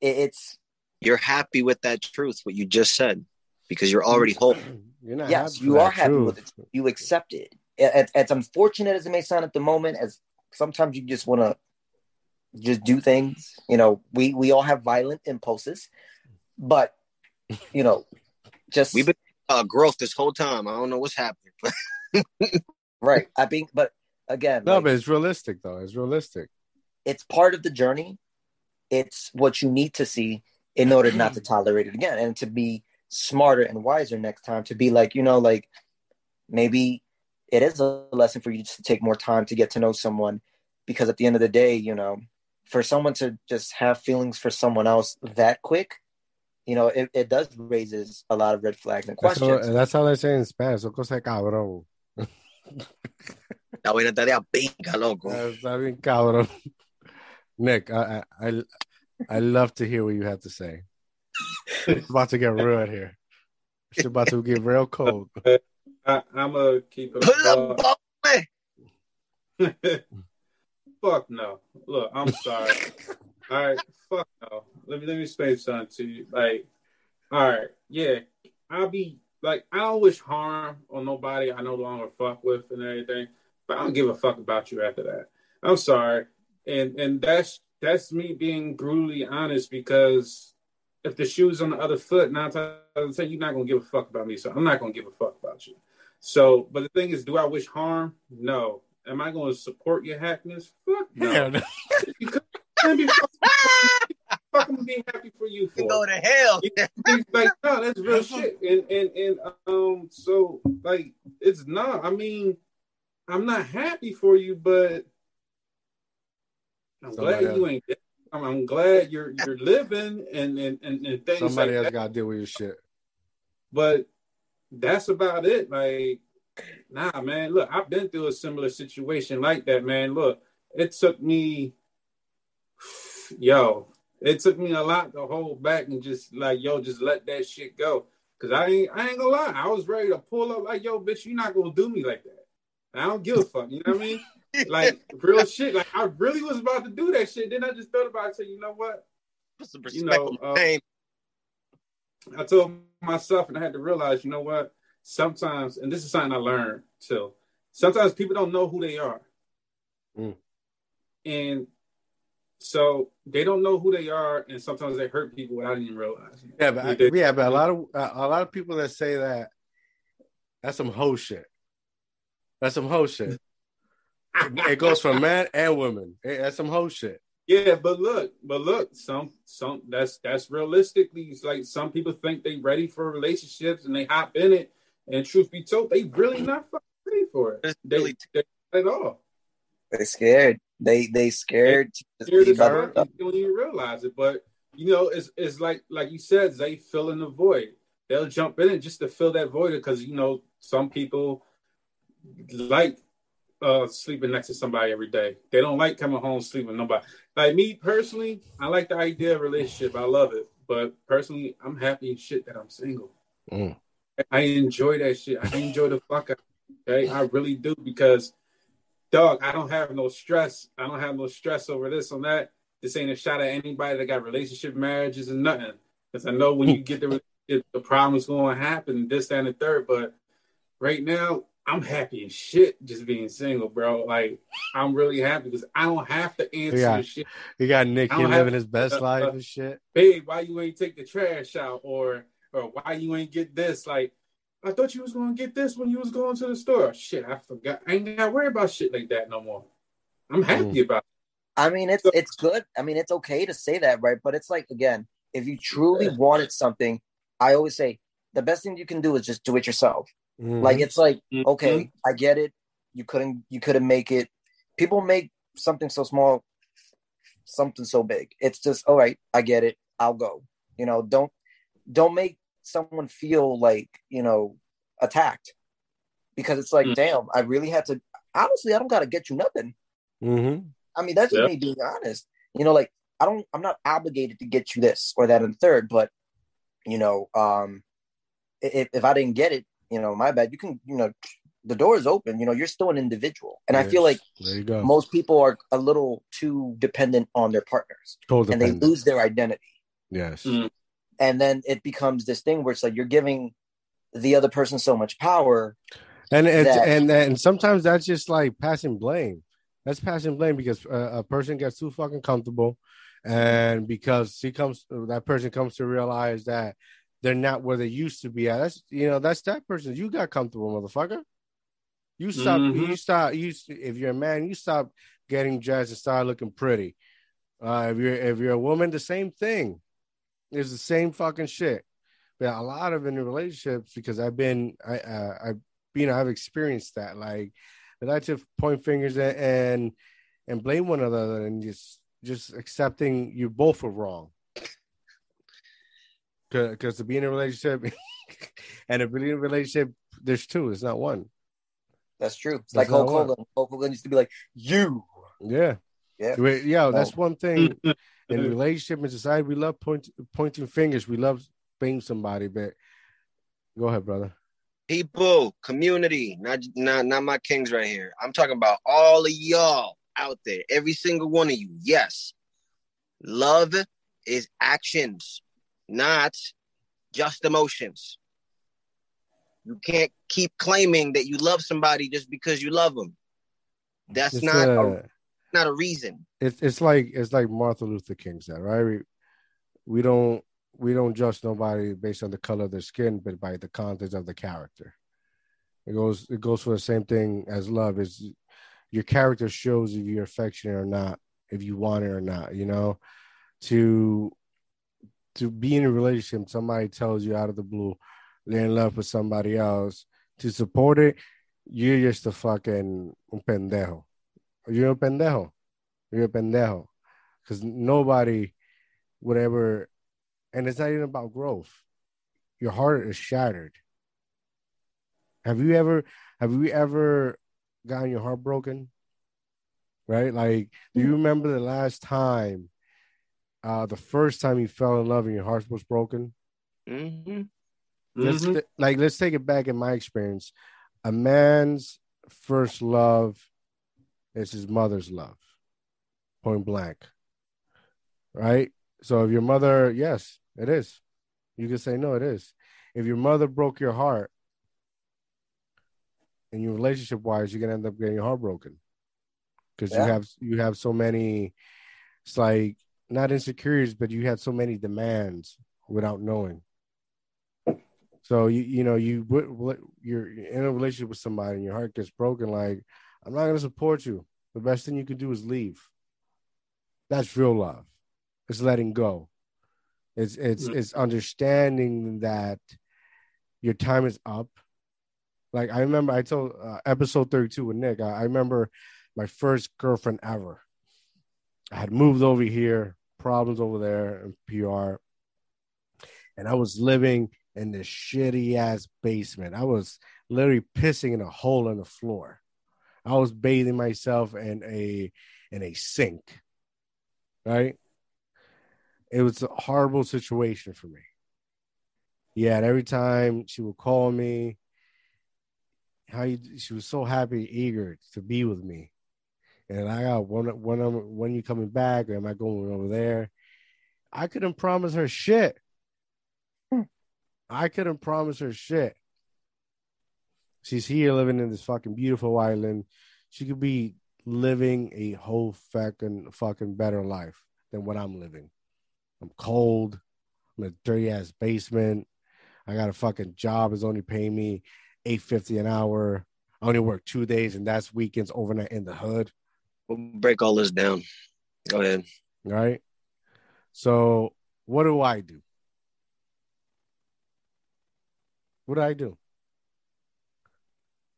it, it's you're happy with that truth, what you just said because you're already whole. You're yes, you are happy truth. with it. You accept it. As, as unfortunate as it may sound at the moment, as sometimes you just want to just do things. You know, we we all have violent impulses, but you know, just we've been uh, growth this whole time. I don't know what's happening. right. I think, but again, no, like, but it's realistic though. It's realistic. It's part of the journey. It's what you need to see in order not to tolerate it again and to be smarter and wiser next time to be like, you know, like maybe it is a lesson for you to take more time to get to know someone because at the end of the day, you know, for someone to just have feelings for someone else that quick, you know, it, it does raises a lot of red flags and questions. That's, that's how they say in Spanish. cosa cabrón. La vaina está de pinga, loco. Está bien cabrón. Nick, I, I, I love to hear what you have to say. It's about to get real here. It's about to get real cold. I, am gonna keep it. Pull up, Fuck no. Look, I'm sorry. all right, fuck no. Let me let me explain something to you. Like, all right, yeah, I'll be like, I don't wish harm on nobody I no longer fuck with and everything, but I don't give a fuck about you after that. I'm sorry, and and that's that's me being brutally honest because if the shoe's on the other foot, nine times out of ten, you're not gonna give a fuck about me. So I'm not gonna give a fuck about you. So, but the thing is, do I wish harm? No. Am I going to support your happiness? Fuck no. no. I'm be fucking be happy for you for. Go to hell. like no, that's real shit. And and and um, so like it's not. I mean, I'm not happy for you, but I'm Somebody glad else. you ain't. I'm, I'm, glad you're you're living and and and, and things. Somebody like else got to deal with your shit. But that's about it. Like, nah, man. Look, I've been through a similar situation like that, man. Look, it took me, yo, it took me a lot to hold back and just like, yo, just let that shit go. Cause I ain't, I ain't gonna lie, I was ready to pull up like, yo, bitch, you're not gonna do me like that. I don't give a fuck. You know what I mean? Like real shit. Like I really was about to do that shit. Then I just thought about it. So you know what? you know, uh, I told myself, and I had to realize, you know what? Sometimes, and this is something I learned too. Sometimes people don't know who they are, mm. and so they don't know who they are, and sometimes they hurt people without even realizing. Yeah, but I, yeah, but a lot of uh, a lot of people that say that that's some hoe shit. That's some hoe shit. It goes for men and women. That's some hoe shit. Yeah, but look, but look, some some that's that's realistically it's like some people think they ready for relationships and they hop in it, and truth be told, they really not ready for it. They, really they, at all. They're scared. They they scared. They scared to start. You don't even realize it, but you know, it's it's like like you said, they fill in the void. They'll jump in it just to fill that void because you know some people like uh, sleeping next to somebody every day. They don't like coming home sleeping nobody. Like me personally, I like the idea of relationship. I love it. But personally, I'm happy as shit that I'm single. Mm. I enjoy that shit. I enjoy the fuck out. Okay, I really do because, dog, I don't have no stress. I don't have no stress over this on that. This ain't a shot at anybody that got relationship marriages and nothing. Because I know when you get the the problem's going to happen, this, that, and the third. But right now, I'm happy as shit just being single, bro. Like I'm really happy because I don't have to answer got, shit. You got Nick, he living his best uh, life uh, and shit. Babe, why you ain't take the trash out, or or why you ain't get this? Like I thought you was gonna get this when you was going to the store. Shit, I forgot. I ain't gotta worry about shit like that no more. I'm happy mm. about. It. I mean, it's it's good. I mean, it's okay to say that, right? But it's like again, if you truly wanted something, I always say the best thing you can do is just do it yourself. Mm-hmm. Like it's like, mm-hmm. okay, I get it. You couldn't you couldn't make it. People make something so small something so big. It's just all right, I get it. I'll go. You know, don't don't make someone feel like, you know, attacked. Because it's like, mm-hmm. damn, I really had to honestly, I don't gotta get you nothing. Mm-hmm. I mean, that's just me being honest. You know, like I don't I'm not obligated to get you this or that and third, but you know, um if, if I didn't get it, you know, my bad. You can, you know, the door is open. You know, you're still an individual, and yes. I feel like most people are a little too dependent on their partners, and they lose their identity. Yes, mm. and then it becomes this thing where it's like you're giving the other person so much power, and and that, and, and sometimes that's just like passing blame. That's passing blame because uh, a person gets too fucking comfortable, and because he comes, that person comes to realize that they're not where they used to be at. That's you know, that's that person. You got comfortable, motherfucker. You stop. Mm-hmm. You stop. You if you're a man, you stop getting dressed and start looking pretty. Uh, if you're if you're a woman, the same thing. It's the same fucking shit. But a lot of in relationships, because I've been, I, uh, I, you know, I've experienced that. Like, I like to point fingers and and blame one another and just just accepting you both were wrong. Because to be in a relationship and to be in a relationship, there's two. It's not one. That's true. It's that's like Hulk Hogan. Hulk Hogan used to be like, "You." Yeah. Yeah. Yeah. Oh. That's one thing in relationship and society. We love point, pointing fingers. We love being somebody. But go ahead, brother. People, community, not not not my kings right here. I'm talking about all of y'all out there, every single one of you. Yes, love is actions, not just emotions. You can't keep claiming that you love somebody just because you love them. That's it's not a, a, not a reason. It's it's like it's like Martin Luther King said, right? We, we don't we don't judge nobody based on the color of their skin, but by the content of the character. It goes it goes for the same thing as love. Is your character shows if you're affectionate or not, if you want it or not. You know, to to be in a relationship, somebody tells you out of the blue they're in love with somebody else. To support it, you're just a fucking un pendejo. You're a pendejo. You're a pendejo. Because nobody would ever, and it's not even about growth. Your heart is shattered. Have you ever, have you ever gotten your heart broken? Right? Like, do you remember the last time, uh, the first time you fell in love and your heart was broken? Mm-hmm. Let's mm-hmm. like let's take it back in my experience. A man's first love is his mother's love. Point blank. Right? So if your mother, yes, it is. You can say no, it is. If your mother broke your heart, in your relationship wise, you're gonna end up getting your heart broken because yeah. you have you have so many. It's like not insecurities, but you had so many demands without knowing. So you you know you you're in a relationship with somebody and your heart gets broken. Like I'm not gonna support you. The best thing you can do is leave. That's real love. It's letting go. It's it's mm-hmm. it's understanding that your time is up like I remember I told uh, episode 32 with Nick, I, I remember my first girlfriend ever. I had moved over here, problems over there in PR. And I was living in this shitty ass basement. I was literally pissing in a hole in the floor. I was bathing myself in a in a sink. Right? It was a horrible situation for me. Yeah, and every time she would call me, how you, she was so happy, eager to be with me. And I got when when I'm when you coming back or am I going over there? I couldn't promise her shit. I couldn't promise her shit. She's here living in this fucking beautiful island. She could be living a whole fucking fucking better life than what I'm living. I'm cold. I'm in a dirty ass basement. I got a fucking job is only paying me eight fifty an hour. I only work two days, and that's weekends overnight in the hood. We'll break all this down. Go ahead. All right. So what do I do? What do I do?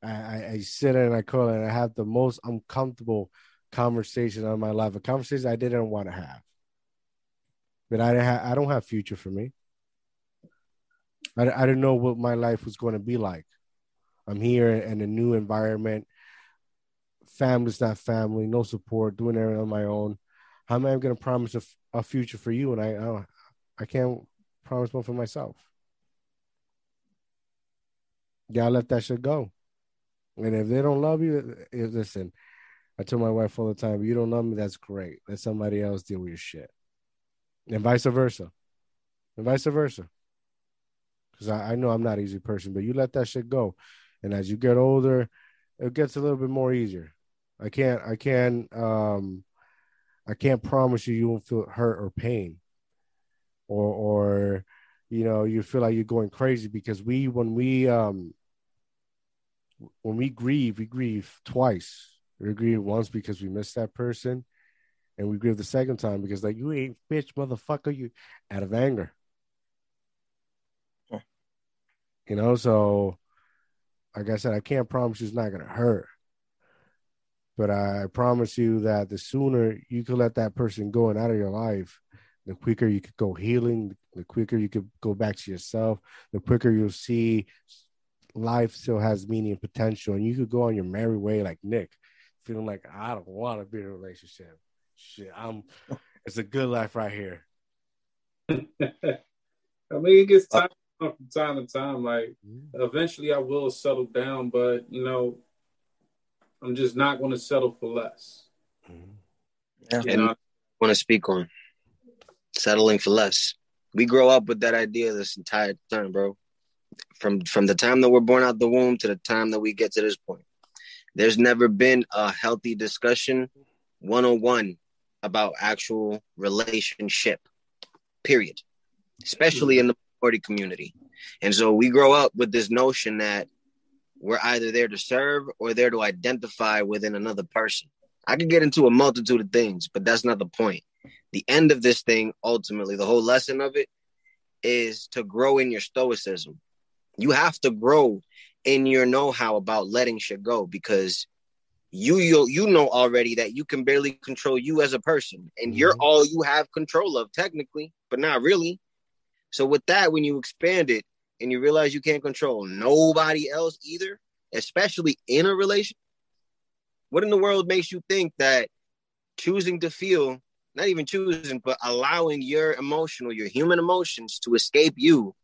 I, I, I sit and I call and I have the most uncomfortable conversation of my life, a conversation I didn't want to have. But I have, I don't have future for me. I, I didn't know what my life was going to be like. I'm here in a new environment. Family's not family, no support, doing everything on my own. How am I going to promise a, future for you? And I, I, I can't promise one for myself. Gotta let that shit go. And if they don't love you, if, listen, I tell my wife all the time, you don't love me, that's great. Let somebody else deal with your shit. And vice versa. And vice versa. Because I, I know I'm not an easy person, but you let that shit go and as you get older it gets a little bit more easier i can't i can't um i can't promise you you won't feel hurt or pain. Or or you know you feel like you're going crazy because we when we um when we grieve we grieve twice. We grieve once because we miss that person and we grieve the second time because like you ain't bitch motherfucker you out of anger. You know so like I said, I can't promise you it's not gonna hurt. But I promise you that the sooner you could let that person go and out of your life, the quicker you could go healing, the quicker you could go back to yourself, the quicker you'll see life still has meaning and potential, and you could go on your merry way like Nick, feeling like I don't want to be in a relationship. Shit, I'm. It's a good life right here. I mean, it gets uh, time from time to time. Like, eventually, I will settle down, but you know, I'm just not going to settle for less. Yeah. You and know? I want to speak on settling for less. We grow up with that idea this entire time, bro. From from the time that we're born out the womb to the time that we get to this point. There's never been a healthy discussion 101 about actual relationship. Period. Especially in the minority community. And so we grow up with this notion that we're either there to serve or there to identify within another person. I could get into a multitude of things, but that's not the point the end of this thing, ultimately, the whole lesson of it is to grow in your stoicism. You have to grow in your know-how about letting shit go because you you you know already that you can barely control you as a person and mm-hmm. you're all you have control of technically but not really so with that when you expand it and you realize you can't control nobody else either especially in a relation what in the world makes you think that choosing to feel not even choosing, but allowing your emotional, your human emotions to escape you,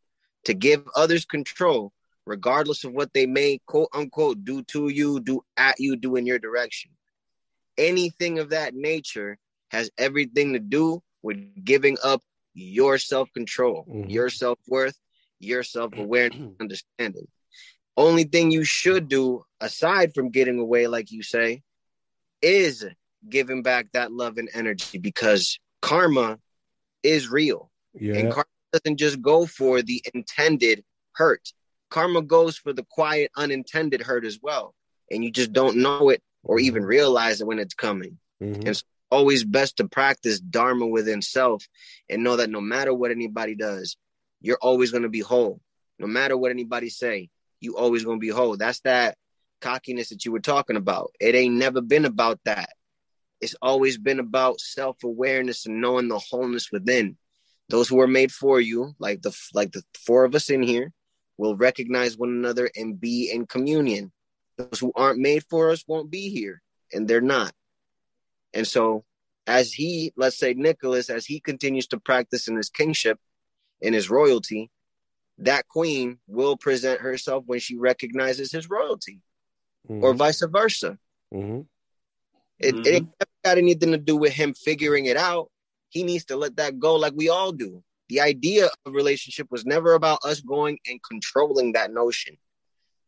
to give others control, regardless of what they may quote unquote do to you, do at you, do in your direction. Anything of that nature has everything to do with giving up your self control, mm-hmm. your self worth, your self awareness, understanding. Only thing you should do, aside from getting away, like you say, is giving back that love and energy because karma is real. Yeah. And karma doesn't just go for the intended hurt. Karma goes for the quiet, unintended hurt as well. And you just don't know it or mm-hmm. even realize it when it's coming. Mm-hmm. And it's always best to practice Dharma within self and know that no matter what anybody does, you're always going to be whole. No matter what anybody say, you always going to be whole. That's that cockiness that you were talking about. It ain't never been about that it's always been about self-awareness and knowing the wholeness within those who are made for you like the like the four of us in here will recognize one another and be in communion those who aren't made for us won't be here and they're not and so as he let's say nicholas as he continues to practice in his kingship in his royalty that queen will present herself when she recognizes his royalty mm-hmm. or vice versa mm-hmm. It, mm-hmm. it got anything to do with him figuring it out. He needs to let that go like we all do. The idea of relationship was never about us going and controlling that notion.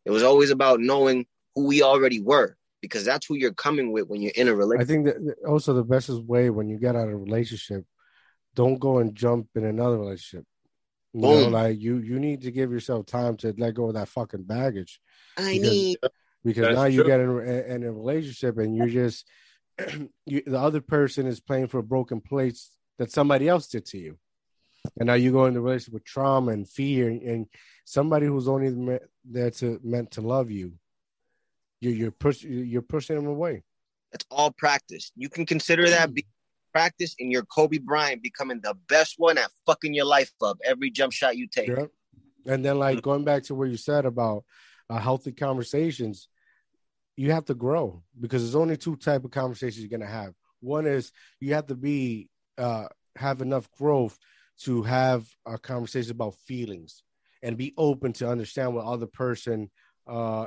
It was always about knowing who we already were because that's who you're coming with when you're in a relationship. I think that also the best way when you get out of a relationship, don't go and jump in another relationship. You Boom. know, like you you need to give yourself time to let go of that fucking baggage. I because, need because That's now you get in, in, a relationship and you're just you, the other person is playing for a broken place that somebody else did to you, and now you go into a relationship with trauma and fear, and, and somebody who's only meant, there to meant to love you. You're you're push you're pushing them away. It's all practice. You can consider that mm. be practice and you're Kobe Bryant becoming the best one at fucking your life up every jump shot you take. Yep. And then like going back to what you said about uh, healthy conversations, you have to grow because there's only two type of conversations you're gonna have. One is you have to be uh, have enough growth to have a conversation about feelings and be open to understand what other person uh,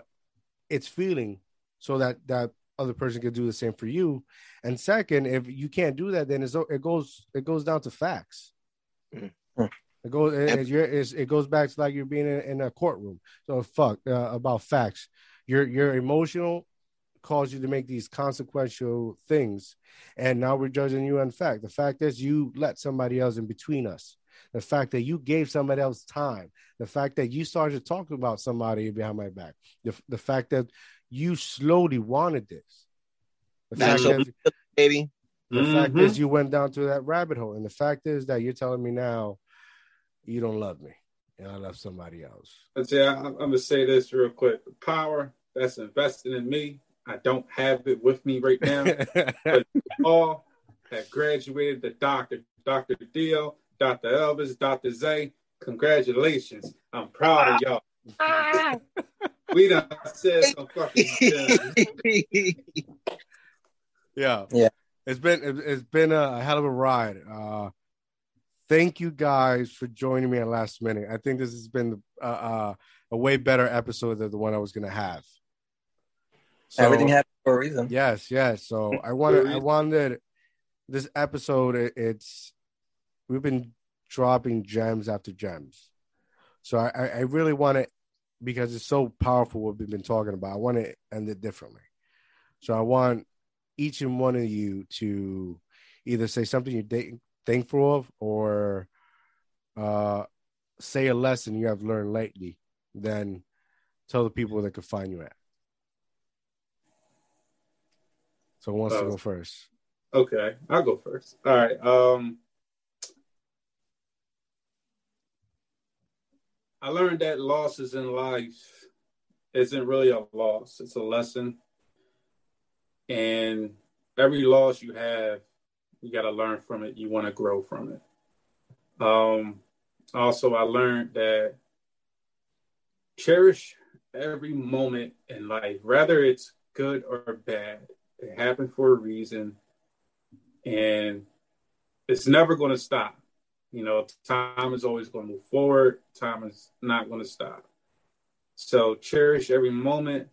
it's feeling, so that that other person can do the same for you. And second, if you can't do that, then it goes it goes down to facts. Mm-hmm. It goes it, it, goes back to like you're being in, in a courtroom. So fuck uh, about facts your your emotional caused you to make these consequential things and now we're judging you on fact the fact is you let somebody else in between us the fact that you gave somebody else time the fact that you started talking about somebody behind my back the, the fact that you slowly wanted this the fact so, that, baby the mm-hmm. fact is you went down to that rabbit hole and the fact is that you're telling me now you don't love me and I love somebody else. Let's say I, am gonna say this real quick. Power that's invested in me I don't have it with me right now, but all have graduated the doctor, Dr. Dio, Dr. Elvis, Dr. Zay. Congratulations. I'm proud of y'all. We done said some fucking Yeah. Yeah. It's been it's been a hell of a ride. Uh thank you guys for joining me at last minute. I think this has been uh, uh, a way better episode than the one I was gonna have. So, Everything happened for a reason. Yes, yes. So I wanted I wanted this episode. It, it's we've been dropping gems after gems. So I, I really want to because it's so powerful what we've been talking about. I want to end it differently. So I want each and one of you to either say something you're thankful of or uh, say a lesson you have learned lately. Then tell the people that can find you at. So who wants uh, to go first? Okay, I'll go first. All right. Um I learned that losses in life isn't really a loss, it's a lesson. And every loss you have, you got to learn from it. You want to grow from it. Um, also, I learned that cherish every moment in life, whether it's good or bad. It happened for a reason, and it's never going to stop. You know, time is always going to move forward. Time is not going to stop. So cherish every moment,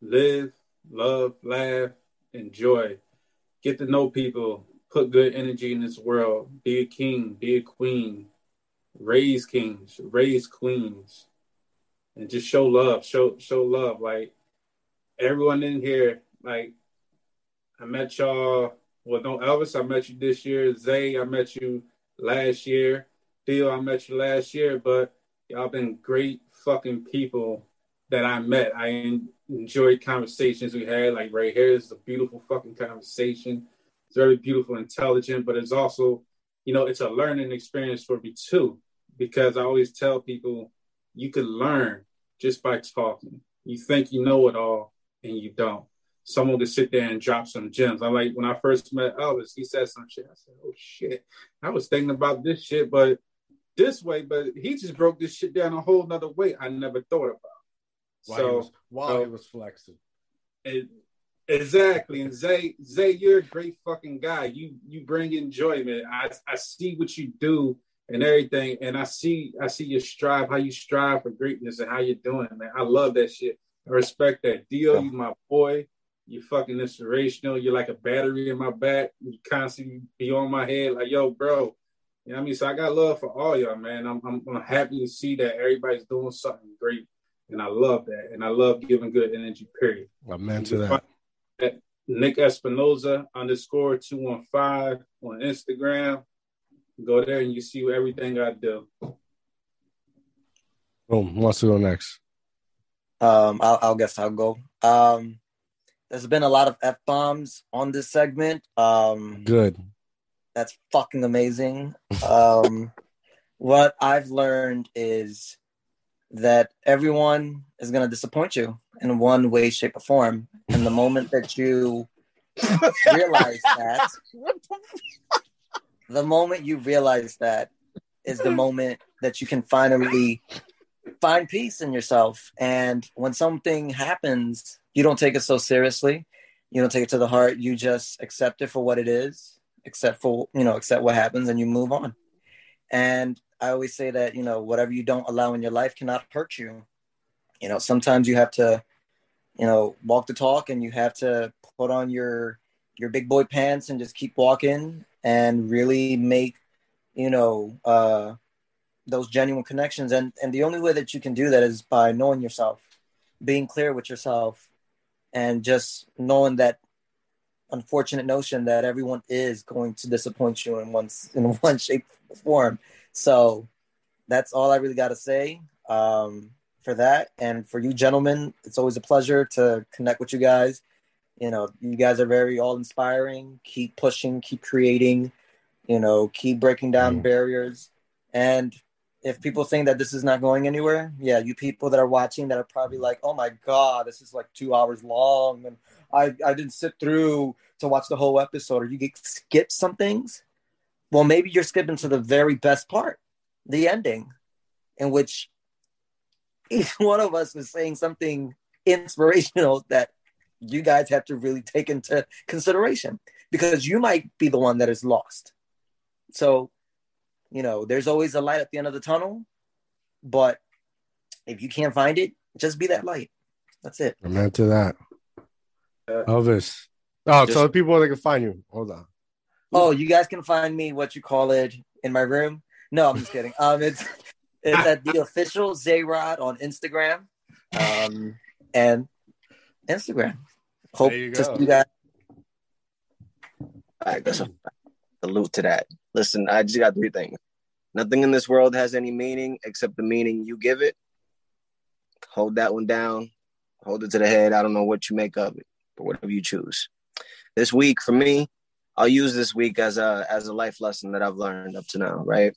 live, love, laugh, enjoy. Get to know people, put good energy in this world. Be a king, be a queen. Raise kings, raise queens. And just show love, show show love. Like everyone in here, like I met y'all. Well, no, Elvis, I met you this year. Zay, I met you last year. Theo, I met you last year, but y'all been great fucking people that I met. I enjoyed conversations we had. Like right here is a beautiful fucking conversation. It's very beautiful, intelligent, but it's also, you know, it's a learning experience for me too. Because I always tell people you can learn just by talking. You think you know it all and you don't someone to sit there and drop some gems. I like when I first met Elvis, he said some shit. I said, "Oh shit!" I was thinking about this shit, but this way, but he just broke this shit down a whole nother way I never thought about. While so he was, while so, he was flexing, it, exactly. And Zay, Zay, you're a great fucking guy. You you bring enjoyment. I I see what you do and everything, and I see I see your strive, how you strive for greatness, and how you're doing, man. I love that shit. I respect that. Deal, you my boy. You fucking inspirational. You're like a battery in my back. You constantly be on my head, like, yo, bro. You know what I mean? So I got love for all y'all, man. I'm, I'm, I'm happy to see that everybody's doing something great. And I love that. And I love giving good energy, period. Amen to that. At Nick Espinoza underscore 215 on Instagram. Go there and you see everything I do. Boom. Who wants to go next? Um, I'll, I'll guess I'll go. Um, there's been a lot of f bombs on this segment. Um, Good. That's fucking amazing. Um, what I've learned is that everyone is going to disappoint you in one way, shape, or form. And the moment that you realize that, the moment you realize that is the moment that you can finally find peace in yourself. And when something happens you don't take it so seriously. You don't take it to the heart. You just accept it for what it is, accept for, you know, accept what happens and you move on. And I always say that, you know, whatever you don't allow in your life cannot hurt you. You know, sometimes you have to, you know, walk the talk and you have to put on your your big boy pants and just keep walking and really make, you know, uh those genuine connections and and the only way that you can do that is by knowing yourself being clear with yourself and just knowing that unfortunate notion that everyone is going to disappoint you in one in one shape or form. So that's all I really got to say um, for that. And for you gentlemen, it's always a pleasure to connect with you guys. You know, you guys are very all inspiring. Keep pushing, keep creating. You know, keep breaking down mm. barriers. And if people think that this is not going anywhere, yeah, you people that are watching that are probably like, oh my god, this is like two hours long, and I I didn't sit through to watch the whole episode, or you get skip some things. Well, maybe you're skipping to the very best part, the ending, in which each one of us is saying something inspirational that you guys have to really take into consideration because you might be the one that is lost. So you know, there's always a light at the end of the tunnel, but if you can't find it, just be that light. That's it. I'm into that. Uh, Elvis. Oh, just, so people they can find you. Hold on. Oh, you guys can find me what you call it in my room. No, I'm just kidding. Um, it's it's at the official Zayrod on Instagram, um, and Instagram. Hope to see you guys. All right, that's a salute to that. Listen, I just got three things. Nothing in this world has any meaning except the meaning you give it. Hold that one down. Hold it to the head. I don't know what you make of it, but whatever you choose. This week for me, I'll use this week as a as a life lesson that I've learned up to now, right?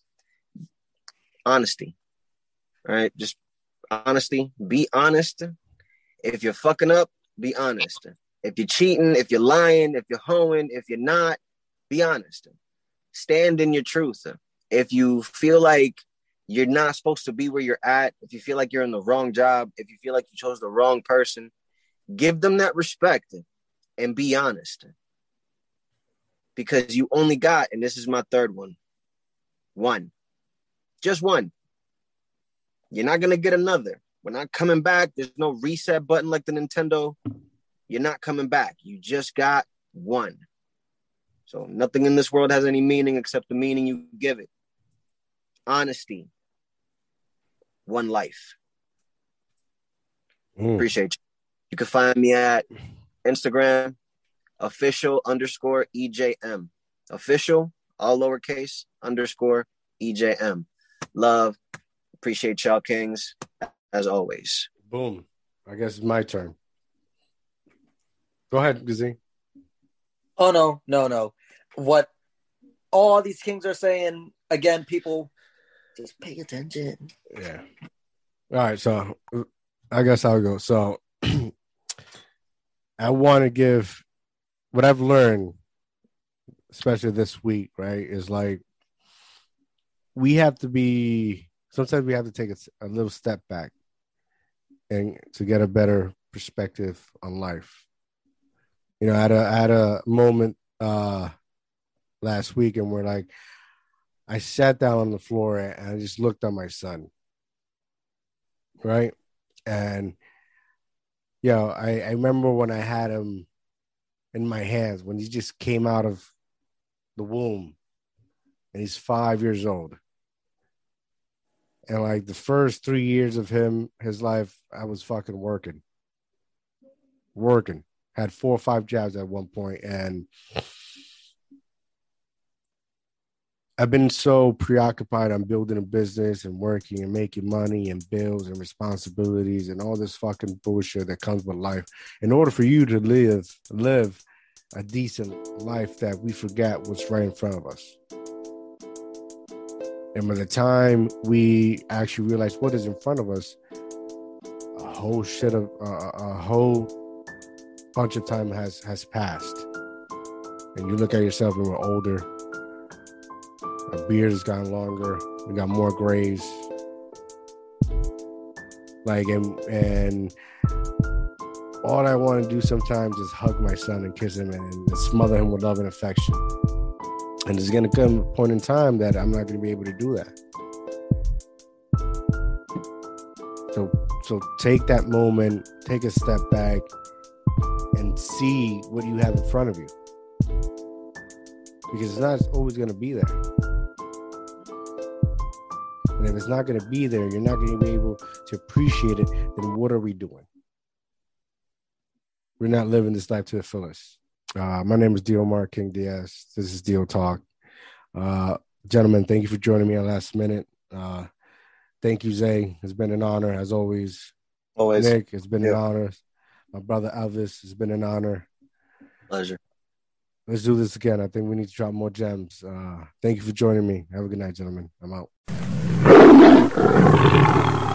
Honesty. Right? Just honesty. Be honest. If you're fucking up, be honest. If you're cheating, if you're lying, if you're hoeing, if you're not, be honest stand in your truth. If you feel like you're not supposed to be where you're at, if you feel like you're in the wrong job, if you feel like you chose the wrong person, give them that respect and be honest. Because you only got, and this is my third one, one, just one. You're not going to get another. We're not coming back. There's no reset button like the Nintendo. You're not coming back. You just got one. So nothing in this world has any meaning except the meaning you give it. Honesty. One life. Mm. Appreciate you. You can find me at Instagram, official underscore EJM. Official, all lowercase, underscore EJM. Love. Appreciate y'all, Kings, as always. Boom. I guess it's my turn. Go ahead, Gazine. Oh no, no, no what all these kings are saying. Again, people just pay attention. Yeah. All right. So I guess I'll go. So I want to give what I've learned, especially this week, right, is like we have to be sometimes we have to take a, a little step back and to get a better perspective on life. You know, at a at a moment uh last week, and we're like, I sat down on the floor and I just looked at my son, right? And you know, I, I remember when I had him in my hands when he just came out of the womb, and he's five years old. And like the first three years of him, his life, I was fucking working, working. Had four or five jobs at one point, and I've been so preoccupied on building a business and working and making money and bills and responsibilities and all this fucking bullshit that comes with life. In order for you to live live a decent life that we forget what's right in front of us. And by the time we actually realize what is in front of us, a whole shit of uh, a whole bunch of time has has passed. And you look at yourself and we're older our beard has gotten longer. We got more grays. Like and and all I want to do sometimes is hug my son and kiss him and, and smother him with love and affection. And there's gonna come a point in time that I'm not gonna be able to do that. So so take that moment, take a step back, and see what you have in front of you. Because it's not always gonna be there. And if it's not going to be there, you're not going to be able to appreciate it, then what are we doing? We're not living this life to the fullest. Uh, my name is Dio Mark King Diaz. This is Dio Talk. Uh, gentlemen, thank you for joining me on last minute. Uh, thank you, Zay. It's been an honor as always. Always. Nick, it's been yeah. an honor. My brother Elvis, it's been an honor. Pleasure. Let's do this again. I think we need to drop more gems. Uh, thank you for joining me. Have a good night, gentlemen. I'm out. なるほど。